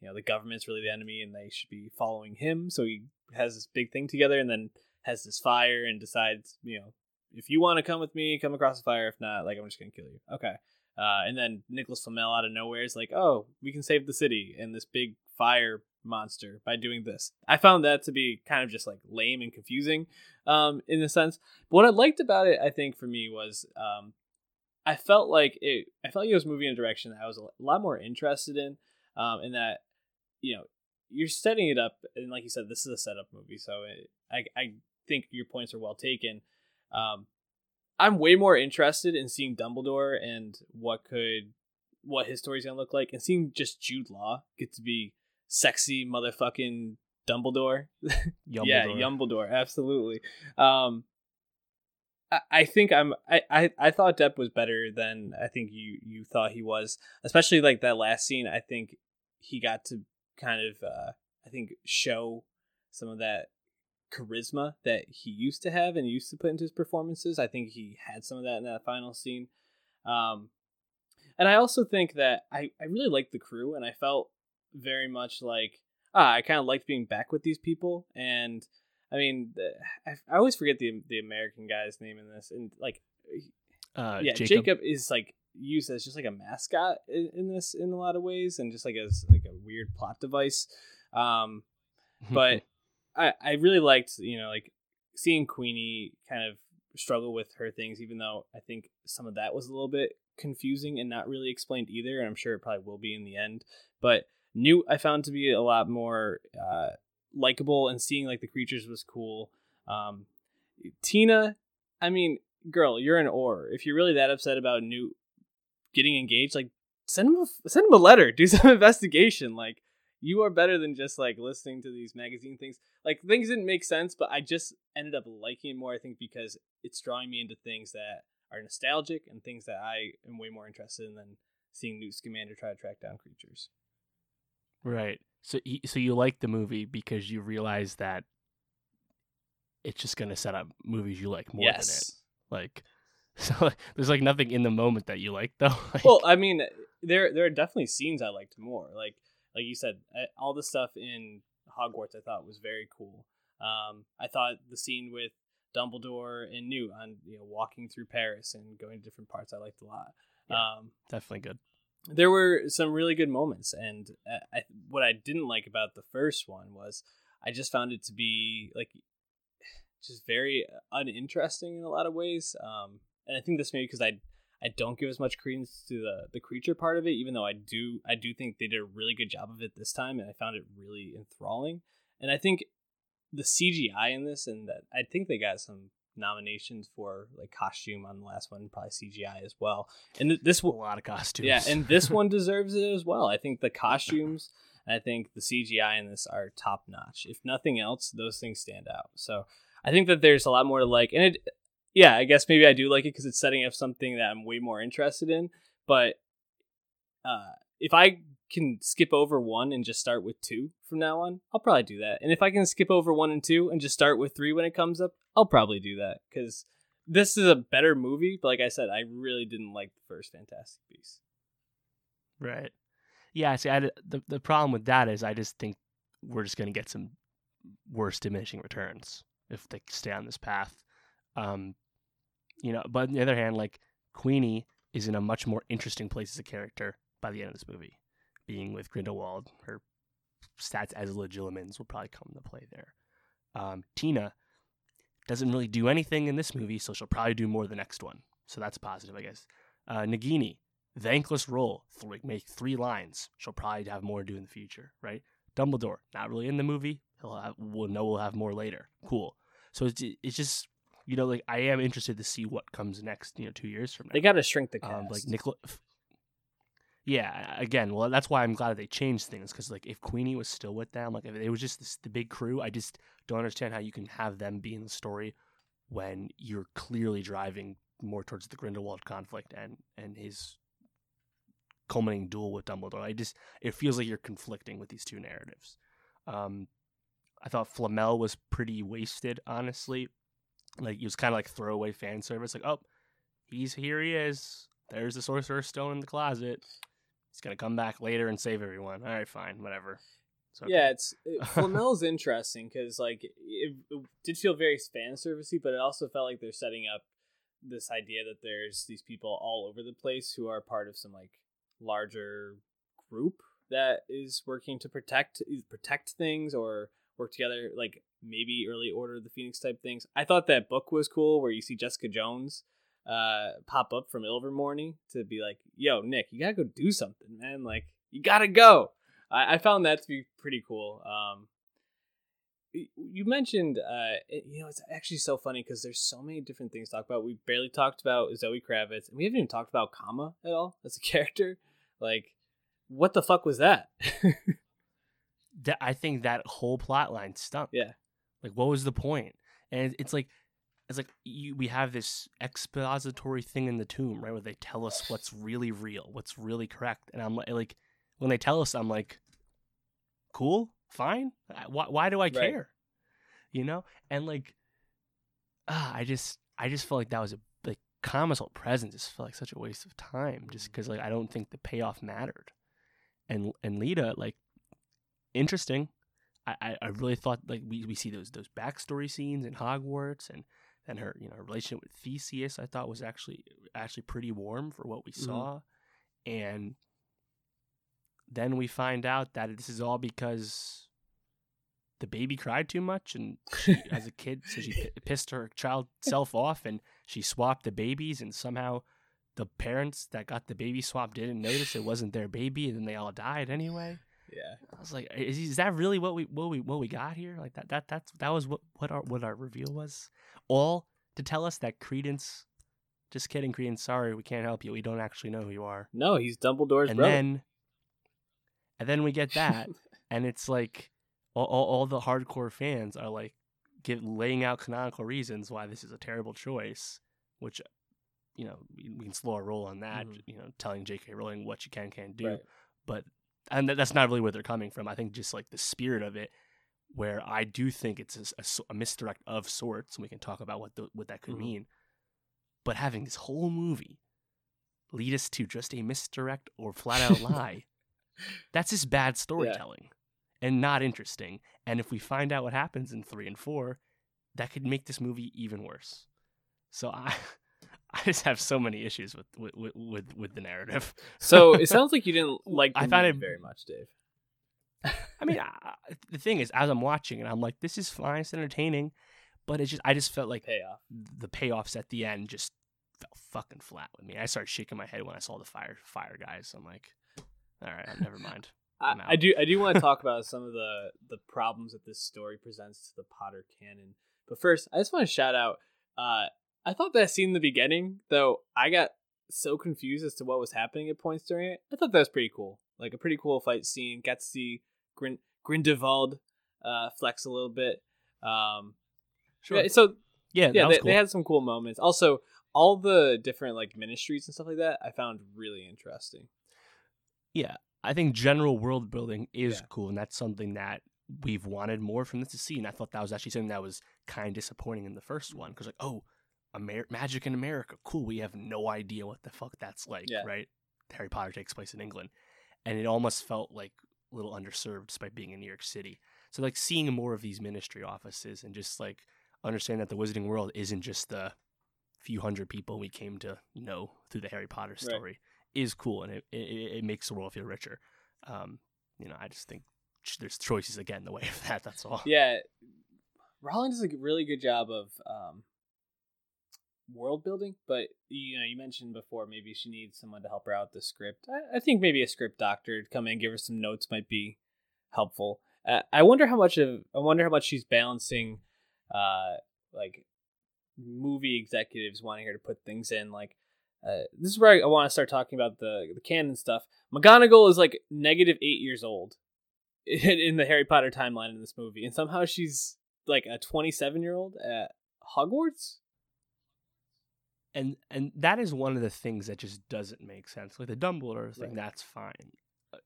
you know the government's really the enemy, and they should be following him. So he has this big thing together, and then has this fire and decides, you know, if you want to come with me, come across the fire. If not, like I'm just gonna kill you. Okay. Uh, and then Nicholas Flamel out of nowhere is like, oh, we can save the city, and this big fire monster by doing this. I found that to be kind of just like lame and confusing um, in a sense. But what I liked about it, I think, for me was um, I felt like it. I felt like it was moving in a direction that I was a lot more interested in. Um, in that, you know, you're setting it up, and like you said, this is a setup movie, so it, I I think your points are well taken. Um, I'm way more interested in seeing Dumbledore and what could what his story's gonna look like, and seeing just Jude Law get to be sexy motherfucking Dumbledore. yeah, Dumbledore, absolutely. Um, I, I think I'm. I, I I thought Depp was better than I think you you thought he was, especially like that last scene. I think he got to kind of uh, I think show some of that charisma that he used to have and used to put into his performances. I think he had some of that in that final scene. Um, and I also think that I, I really liked the crew and I felt very much like, ah, I kind of liked being back with these people. And I mean, I, I always forget the the American guy's name in this. And like, uh, yeah, Jacob. Jacob is like used as just like a mascot in, in, this in a lot of ways and just like as like a weird plot device. Um, but I, I really liked, you know, like seeing Queenie kind of struggle with her things, even though I think some of that was a little bit confusing and not really explained either. And I'm sure it probably will be in the end. But Newt I found to be a lot more uh, likable, and seeing like the creatures was cool. Um, Tina, I mean, girl, you're an or. If you're really that upset about Newt getting engaged, like send him a, send him a letter, do some investigation. Like you are better than just like listening to these magazine things. Like things didn't make sense, but I just ended up liking it more. I think because it's drawing me into things that are nostalgic and things that I am way more interested in than seeing Newt Scamander try to track down creatures. Right. So, so you like the movie because you realize that it's just going to set up movies you like more yes. than it. Like, so there's like nothing in the moment that you like though. like, well, I mean, there there are definitely scenes I liked more. Like like you said, all the stuff in Hogwarts I thought was very cool. Um, I thought the scene with Dumbledore and Newt on you know walking through Paris and going to different parts I liked a lot. Yeah, um, definitely good. There were some really good moments, and I, what I didn't like about the first one was I just found it to be like just very uninteresting in a lot of ways. Um, and I think this maybe because I I don't give as much credence to the the creature part of it, even though I do I do think they did a really good job of it this time, and I found it really enthralling. And I think the CGI in this, and that I think they got some nominations for like costume on the last one, probably CGI as well. And th- this a lot of costumes, yeah, and this one deserves it as well. I think the costumes, I think the CGI in this are top notch. If nothing else, those things stand out. So I think that there's a lot more to like, and it yeah, I guess maybe I do like it because it's setting up something that I'm way more interested in. But uh, if I can skip over one and just start with two from now on, I'll probably do that. And if I can skip over one and two and just start with three when it comes up, I'll probably do that because this is a better movie. But like I said, I really didn't like the first Fantastic Beasts. Right. Yeah. See, I, the the problem with that is I just think we're just going to get some worse diminishing returns if they stay on this path. Um, you know, but on the other hand, like Queenie is in a much more interesting place as a character by the end of this movie. Being with Grindelwald, her stats as Legilimens will probably come into play there. Um, Tina doesn't really do anything in this movie, so she'll probably do more the next one. So that's positive, I guess. Uh, Nagini, thankless role, th- make three lines. She'll probably have more to do in the future, right? Dumbledore, not really in the movie. He'll have, we'll know we'll have more later. Cool. So it's, it's just you know, like I am interested to see what comes next. You know, two years from now. They got to shrink the cast. Um, like Nicola. Yeah, again, well, that's why I'm glad they changed things because, like, if Queenie was still with them, like, if it was just this, the big crew, I just don't understand how you can have them be in the story when you're clearly driving more towards the Grindelwald conflict and and his culminating duel with Dumbledore. I just it feels like you're conflicting with these two narratives. Um, I thought Flamel was pretty wasted, honestly like it was kind of like throwaway fan service. Like, oh, he's here. He is. There's the sorcerer's stone in the closet. He's gonna come back later and save everyone. All right, fine, whatever. Okay. Yeah, it's it, Flamel's interesting because like it, it, did feel very fan servicey, but it also felt like they're setting up this idea that there's these people all over the place who are part of some like larger group. that is working to protect protect things or work together, like maybe early Order of the Phoenix type things. I thought that book was cool, where you see Jessica Jones uh, pop up from Ilvermorny to be like, "Yo, Nick, you gotta go do something, man. Like, you gotta go." I, I found that to be pretty cool. Um, you mentioned, uh, you know, it's actually so funny because there's so many different things to talk about. We barely talked about Zoe Kravitz, and we haven't even talked about Kama at all as a character. Like, what the fuck was that? I think that whole plot line stunk. Yeah. Like, what was the point? And it's like, it's like you, we have this expository thing in the tomb, right, where they tell us what's really real, what's really correct, and I'm like, like when they tell us, I'm like, cool, fine. Why, why do I care? Right. You know, and like, ah, I just, I just felt like that was a like Kama's whole presence just felt like such a waste of time, just because mm. like I don't think the payoff mattered, and and Leta like interesting. I, I really thought like we, we see those those backstory scenes in Hogwarts and then her you know relationship with Theseus I thought was actually actually pretty warm for what we mm-hmm. saw, and then we find out that this is all because the baby cried too much and she, as a kid so she p- pissed her child self off and she swapped the babies and somehow the parents that got the baby swap didn't notice it wasn't their baby and then they all died anyway yeah. I was like, is, is that really what we what we what we got here? Like that that that's that was what what our what our reveal was. All to tell us that Credence. Just kidding, Credence. Sorry, we can't help you. We don't actually know who you are. No, he's Dumbledore's and brother. then, and then we get that, and it's like all, all, all the hardcore fans are like give laying out canonical reasons why this is a terrible choice, which you know we, we can slow our roll on that. Mm-hmm. You know, telling J.K. Rowling what you can can't do, right. but and that's not really where they're coming from. I think just like the spirit of it, where I do think it's a, a, a misdirect of sorts, and we can talk about what the, what that could mm-hmm. mean. But having this whole movie lead us to just a misdirect or flat out lie, that's just bad storytelling yeah. and not interesting. And if we find out what happens in three and four, that could make this movie even worse. So I I just have so many issues with with with, with the narrative. so it sounds like you didn't like. I found it very much, Dave. I mean, I, the thing is, as I'm watching and I'm like, this is fine, it's entertaining, but it's just I just felt like payoff. The payoffs at the end just felt fucking flat with me. I started shaking my head when I saw the fire fire guys. I'm like, all right, never mind. I, I, do I do want to talk about some of the the problems that this story presents to the Potter canon. But first, I just want to shout out uh, I thought that scene in the beginning, though, I got so confused as to what was happening at points during it. I thought that was pretty cool. Like a pretty cool fight scene. Got to see Grin- Grindelwald uh, flex a little bit. Um, sure. Yeah, so yeah, yeah, they, cool. they had some cool moments. Also, all the different like ministries and stuff like that, I found really interesting. Yeah, I think general world building is yeah. cool, and that's something that we've wanted more from this to see. And I thought that was actually something that was kind of disappointing in the first one because like, oh, Amer- Magic in America. Cool. We have no idea what the fuck that's like, yeah. right? Harry Potter takes place in England. And it almost felt like a little underserved despite being in New York City. So like seeing more of these ministry offices and just like understanding that the wizarding world isn't just the few hundred people we came to know through the Harry Potter story right. is cool and it, it, it makes the world feel richer. Um, you know, I just think there's choices that get in the way of that. That's all. Yeah, Rowling does a really good job of um, world building, but you know, you mentioned before maybe she needs someone to help her out the script. I, I think maybe a script doctor to come in and give her some notes might be helpful. Uh, I wonder how much of I wonder how much she's balancing, uh, like movie executives wanting her to put things in. Like, uh, this is where I, I want to start talking about the the canon stuff. McGonagall is like negative eight years old in, in the Harry Potter timeline in this movie, and somehow she's like a twenty seven year old at Hogwarts and and that is one of the things that just doesn't make sense. Like the Dumbledore thing, right. that's fine uh,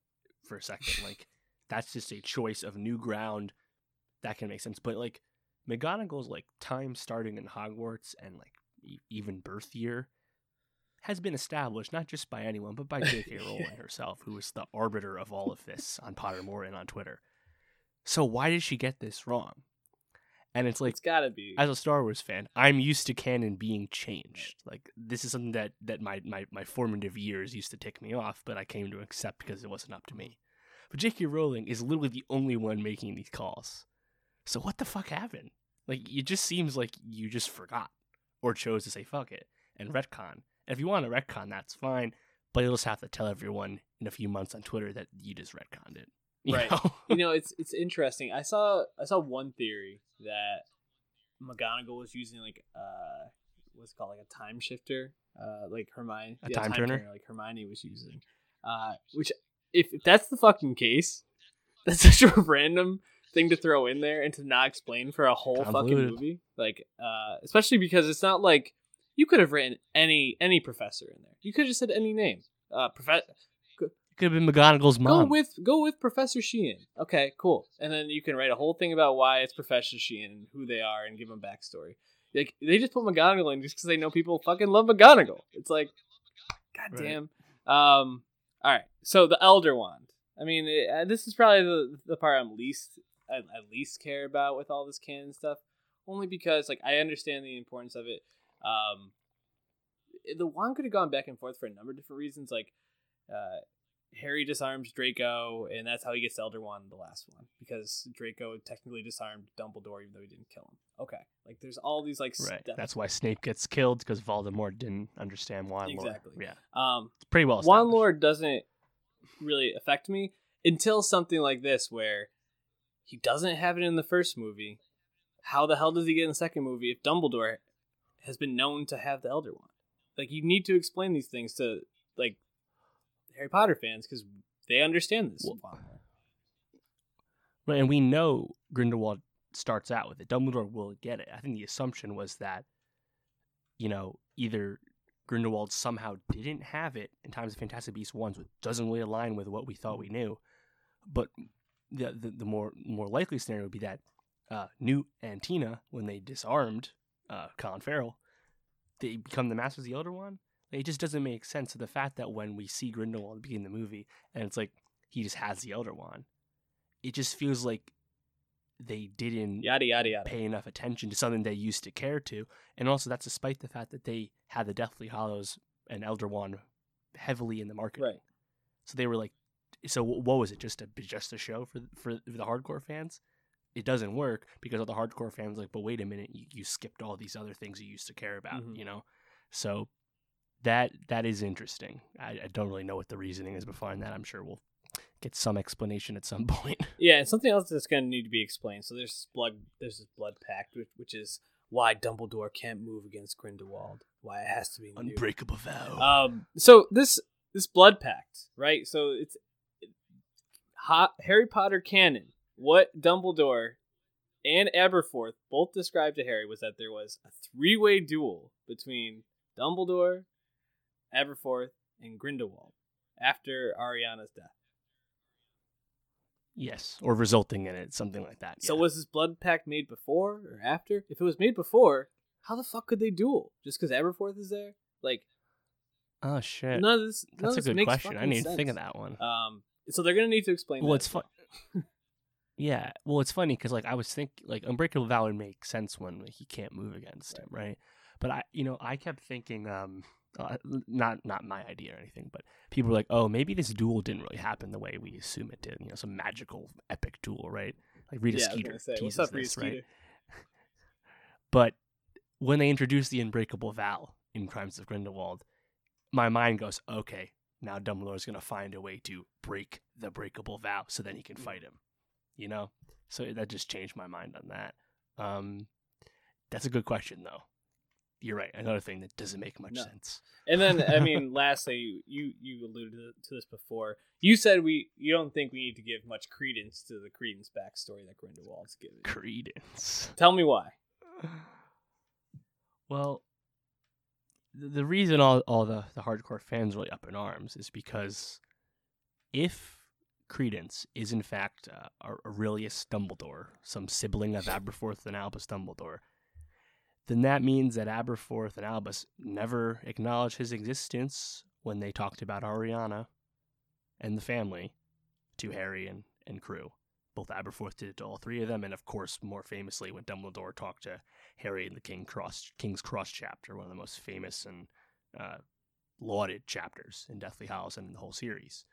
for a second. like that's just a choice of new ground that can make sense. But like McGonagall's like time starting in Hogwarts and like e- even birth year has been established not just by anyone but by J.K. Rowling herself, who is the arbiter of all of this on Pottermore and on Twitter. So why did she get this wrong? And it's like it's gotta be as a Star Wars fan, I'm used to canon being changed. Like this is something that that my my my formative years used to tick me off, but I came to accept because it wasn't up to me. But J.K. Rowling is literally the only one making these calls. So what the fuck happened? Like, it just seems like you just forgot or chose to say fuck it and retcon. And if you want to retcon, that's fine. But you'll just have to tell everyone in a few months on Twitter that you just retconned it. You Right. know? you know, it's it's interesting. I saw I saw one theory that McGonagall was using like uh what's it called like a time shifter, uh like Hermione, A time turner? like Hermione was using. Uh, which if, if that's the fucking case, that's such a random thing to throw in there and to not explain for a whole fucking movie. Like, uh, especially because it's not like you could have written any any professor in there. You could have just said any name. Uh, professor. It could have been McGonagall's mom. Go with go with Professor Sheehan. Okay, cool. And then you can write a whole thing about why it's Professor Sheehan and who they are and give them backstory. Like they just put McGonagall in just because they know people fucking love McGonagall. It's like, Right. goddamn. Um. All right. So the Elder Wand. I mean, it, uh, this is probably the the part I'm least I, I least care about with all this canon stuff, only because like I understand the importance of it. Um, the wand could have gone back and forth for a number of different reasons. Like, uh, Harry disarms Draco, and that's how he gets Elder Wand in the last one because Draco technically disarmed Dumbledore even though he didn't kill him. Okay, like there's all these like Right. steps. That's why Snape gets killed because Voldemort didn't understand Wand. Exactly. Yeah. um It's pretty well Wand lore doesn't really affect me until something like this where he doesn't have it in the first movie. How the hell does he get in the second movie if Dumbledore has been known to have the Elder Wand? Like you need to explain these things to like Harry Potter fans because they understand this. Well- Right, and we know Grindelwald starts out with it. Dumbledore will get it. I think the assumption was that, you know, either Grindelwald somehow didn't have it in Times of Fantastic Beasts ones, which doesn't really align with what we thought we knew, but the the, the more more likely scenario would be that uh, Newt and Tina, when they disarmed uh, Colin Farrell, they become the Masters of the Elder Wand. It just doesn't make sense to the fact that when we see Grindelwald at the beginning of the movie, and it's like he just has the Elder Wand, it just feels like they didn't Yada yada yada. pay enough attention to something they used to care to, and also that's despite the fact that they had the Deathly Hallows and Elder Wand heavily in the market. Right. So they were like, so what was it? Just a just a show for for the hardcore fans? It doesn't work because all the hardcore fans are like, but wait a minute, you, you skipped all these other things you used to care about, Mhm. you know. So that that is interesting. I, I don't really know what the reasoning is behind that. I'm sure we'll get some explanation at some point. Yeah, and something else that's going to need to be explained. So there's this blood, there's this blood pact, which, which is why Dumbledore can't move against Grindelwald. Why it has to be Newt. Unbreakable vow. Um, so this this blood pact, right? So it's hot Harry Potter canon. What Dumbledore and Aberforth both described to Harry was that there was a three way duel between Dumbledore, Aberforth, and Grindelwald after Ariana's death. yes, or resulting in it, something like that. So yeah. was this blood pact made before or after? If it was made before, how the fuck could they duel? Just because Aberforth is there? Like oh shit, none of this. none that's a of this good makes question. I need didn't think of that one. Um, so they're gonna need to explain. well, that it's fun. yeah, well, it's funny because like I was thinking, like Unbreakable Vow would make sense when like, he can't move against him, right? But I, you know, I kept thinking, um, uh, not not my idea or anything, but people were like, oh, maybe this duel didn't really happen the way we assume it did. You know, some magical epic duel, right? Like Rita yeah, Skeeter gonna say, teases up, Rita this, right? Skeeter? But when they introduce the Unbreakable Vow in Crimes of Grindelwald, my mind goes, okay, now Dumbledore's going to find a way to break the breakable vow so then he can fight him. You know? So that just changed my mind on that. Um, that's a good question, though. You're right. Another thing that doesn't make much No. sense. And then, I mean, lastly, you you alluded to this before. You said we you don't think we need to give much credence to the Credence backstory that Grindelwald's giving. Credence. Tell me why. Well, the, the reason all, all the, the hardcore fans really up in arms is because if Credence is in fact uh, Aurelius Dumbledore, some sibling of Aberforth and Albus Dumbledore, then that means that Aberforth and Albus never acknowledged his existence when they talked about Ariana and the family to Harry and, and crew. Both Aberforth did it to all three of them, and of course, more famously, when Dumbledore talked to Harry in the King Cross King's Cross chapter, one of the most famous and uh, lauded chapters in Deathly Hallows and in the whole series.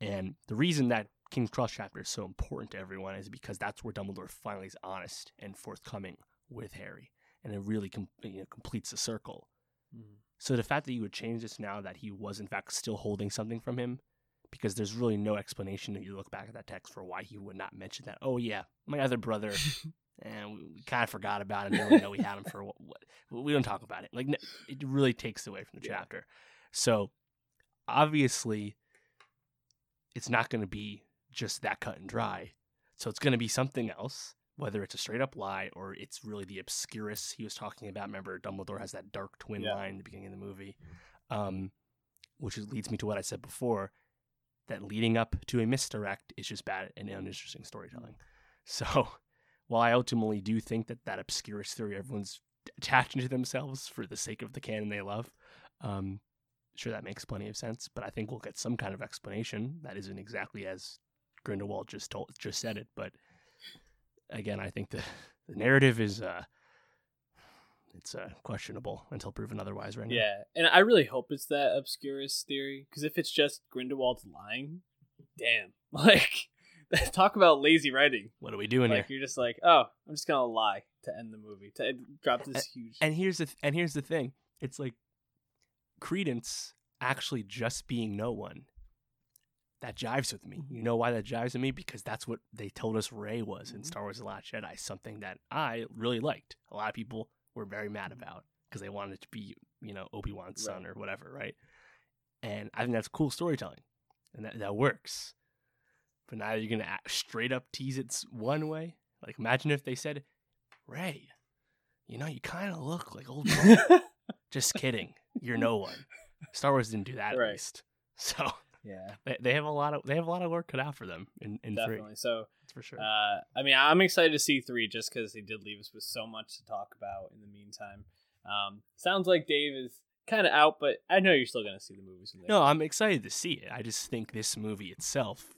And the reason that King's Cross chapter is so important to everyone is because that's where Dumbledore finally is honest and forthcoming with Harry, and it really com- you know, completes the circle. Mm-hmm. So the fact that you would change this now that he was in fact still holding something from him, because there's really no explanation that you look back at that text for why he would not mention that. Oh yeah, my other brother, and we, we kind of forgot about him. Didn't know we had him for what, what, We don't talk about it. Like it really takes away from the Yeah. chapter. So obviously, it's not going to be just that cut and dry. So it's going to be something else, whether it's a straight up lie or it's really the obscurus he was talking about. Remember, Dumbledore has that dark twin Yeah. line at the beginning of the movie, um, which leads me to what I said before that leading up to a misdirect is just bad and uninteresting storytelling. So while I ultimately do think that that obscurus theory everyone's attaching to themselves for the sake of the canon they love, um, sure that makes plenty of sense. But I think we'll get some kind of explanation that isn't exactly as Grindelwald just told, just said it. But again, I think the the narrative is uh, it's uh, questionable until proven otherwise. Right now. Yeah, and I really hope it's that obscurus theory because if it's just Grindelwald's lying, damn, like talk about lazy writing. What are we doing like here? you're just like, oh, I'm just gonna lie to end the movie to drop this huge. And here's the th- and here's the thing. It's like Credence actually just being no one. That jives with me. You know why that jives with me? Because that's what they told us Rey was in Mhm. Star Wars: The Last Jedi. Something that I really liked. A lot of people were very mad about because they wanted it to be, you know, Obi Wan's son or whatever, right? And I think that's cool storytelling, and that that works. But now you're gonna straight up tease it one way. Like imagine if they said, "Rey, you know, you kind of look like old." Just kidding. You're no one. Star Wars didn't do that Right. at least. So yeah, they, they have a lot of they have a lot of work cut out for them in, in three. definitely. So, That's for sure. uh, I mean, I'm excited to see three just because they did leave us with so much to talk about in the meantime. Um, sounds like Dave is kind of out, but I know you're still gonna see the movies. No, I'm excited to see it. I just think this movie itself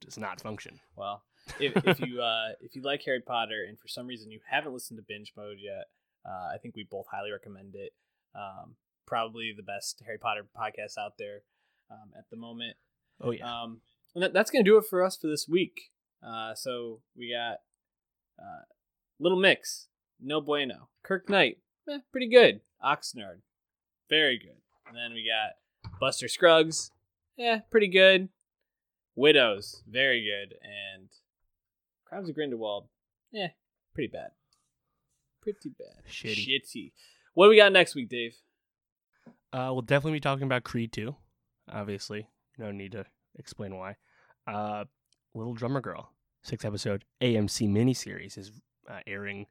does not function. Well, if, if you uh, if you like Harry Potter and for some reason you haven't listened to Binge Mode yet, uh, I think we both highly recommend it. Um, probably the best Harry Potter podcast out there um, at the moment. Oh yeah. Um, and that, that's gonna do it for us for this week. Uh, so we got uh, Little Mix, No Bueno, Kirk Knight, eh, pretty good. Oxnard, very good. And then we got Buster Scruggs, yeah, pretty good. Widows, very good, and Crimes of Grindelwald, yeah, pretty bad. Pretty bad. Shitty. Shitty. What do we got next week, Dave? Uh, we'll definitely be talking about Creed 2. Obviously, no need to explain why. Uh, Little Drummer Girl, six episode AMC miniseries is uh, airing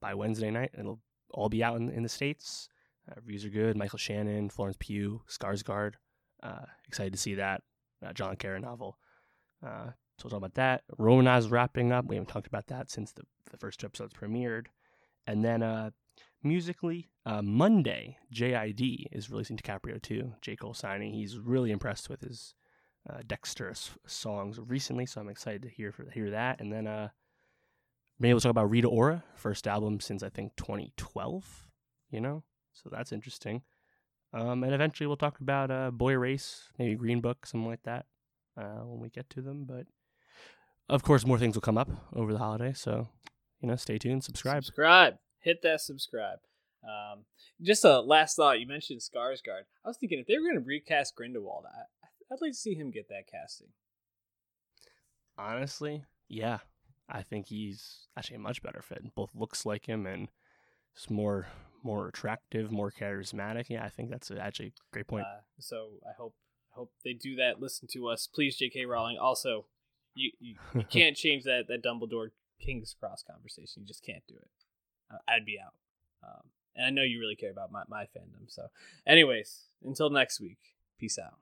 by Wednesday night. It'll all be out in, in the states. Uh, reviews are good. Michael Shannon, Florence Pugh, Skarsgård. Uh, excited to see that. Uh, John Kerr novel. Uh, so we'll talk about that. Rona's wrapping up. We haven't talked about that since the, the first two episodes premiered. And then uh, musically, uh, Monday, JID is releasing DiCaprio 2. J. Cole signing. He's really impressed with his uh, dexterous songs recently, so I'm excited to hear for, hear that. And then uh, able to talk about Rita Ora, first album since I think 2012. You know, so that's interesting. Um, and eventually we'll talk about uh, Boy Erased, maybe Green Book, something like that, uh, when we get to them. But of course, more things will come up over the holiday, so you know, stay tuned, subscribe. Subscribe. Hit that subscribe. Um, just a last thought. You mentioned Skarsgård. I was thinking if they were going to recast Grindelwald, I, I'd like to see him get that casting. Honestly, yeah, I think he's actually a much better fit. Both looks like him and is more more attractive, more charismatic. Yeah, I think that's actually a great point. Uh, so I hope hope they do that. Listen to us, please, J.K. Rowling. Also, you you, you can't change that that Dumbledore King's Cross conversation. You just can't do it. Uh, I'd be out. Um, and I know you really care about my, my fandom. So, anyways, until next week, peace out.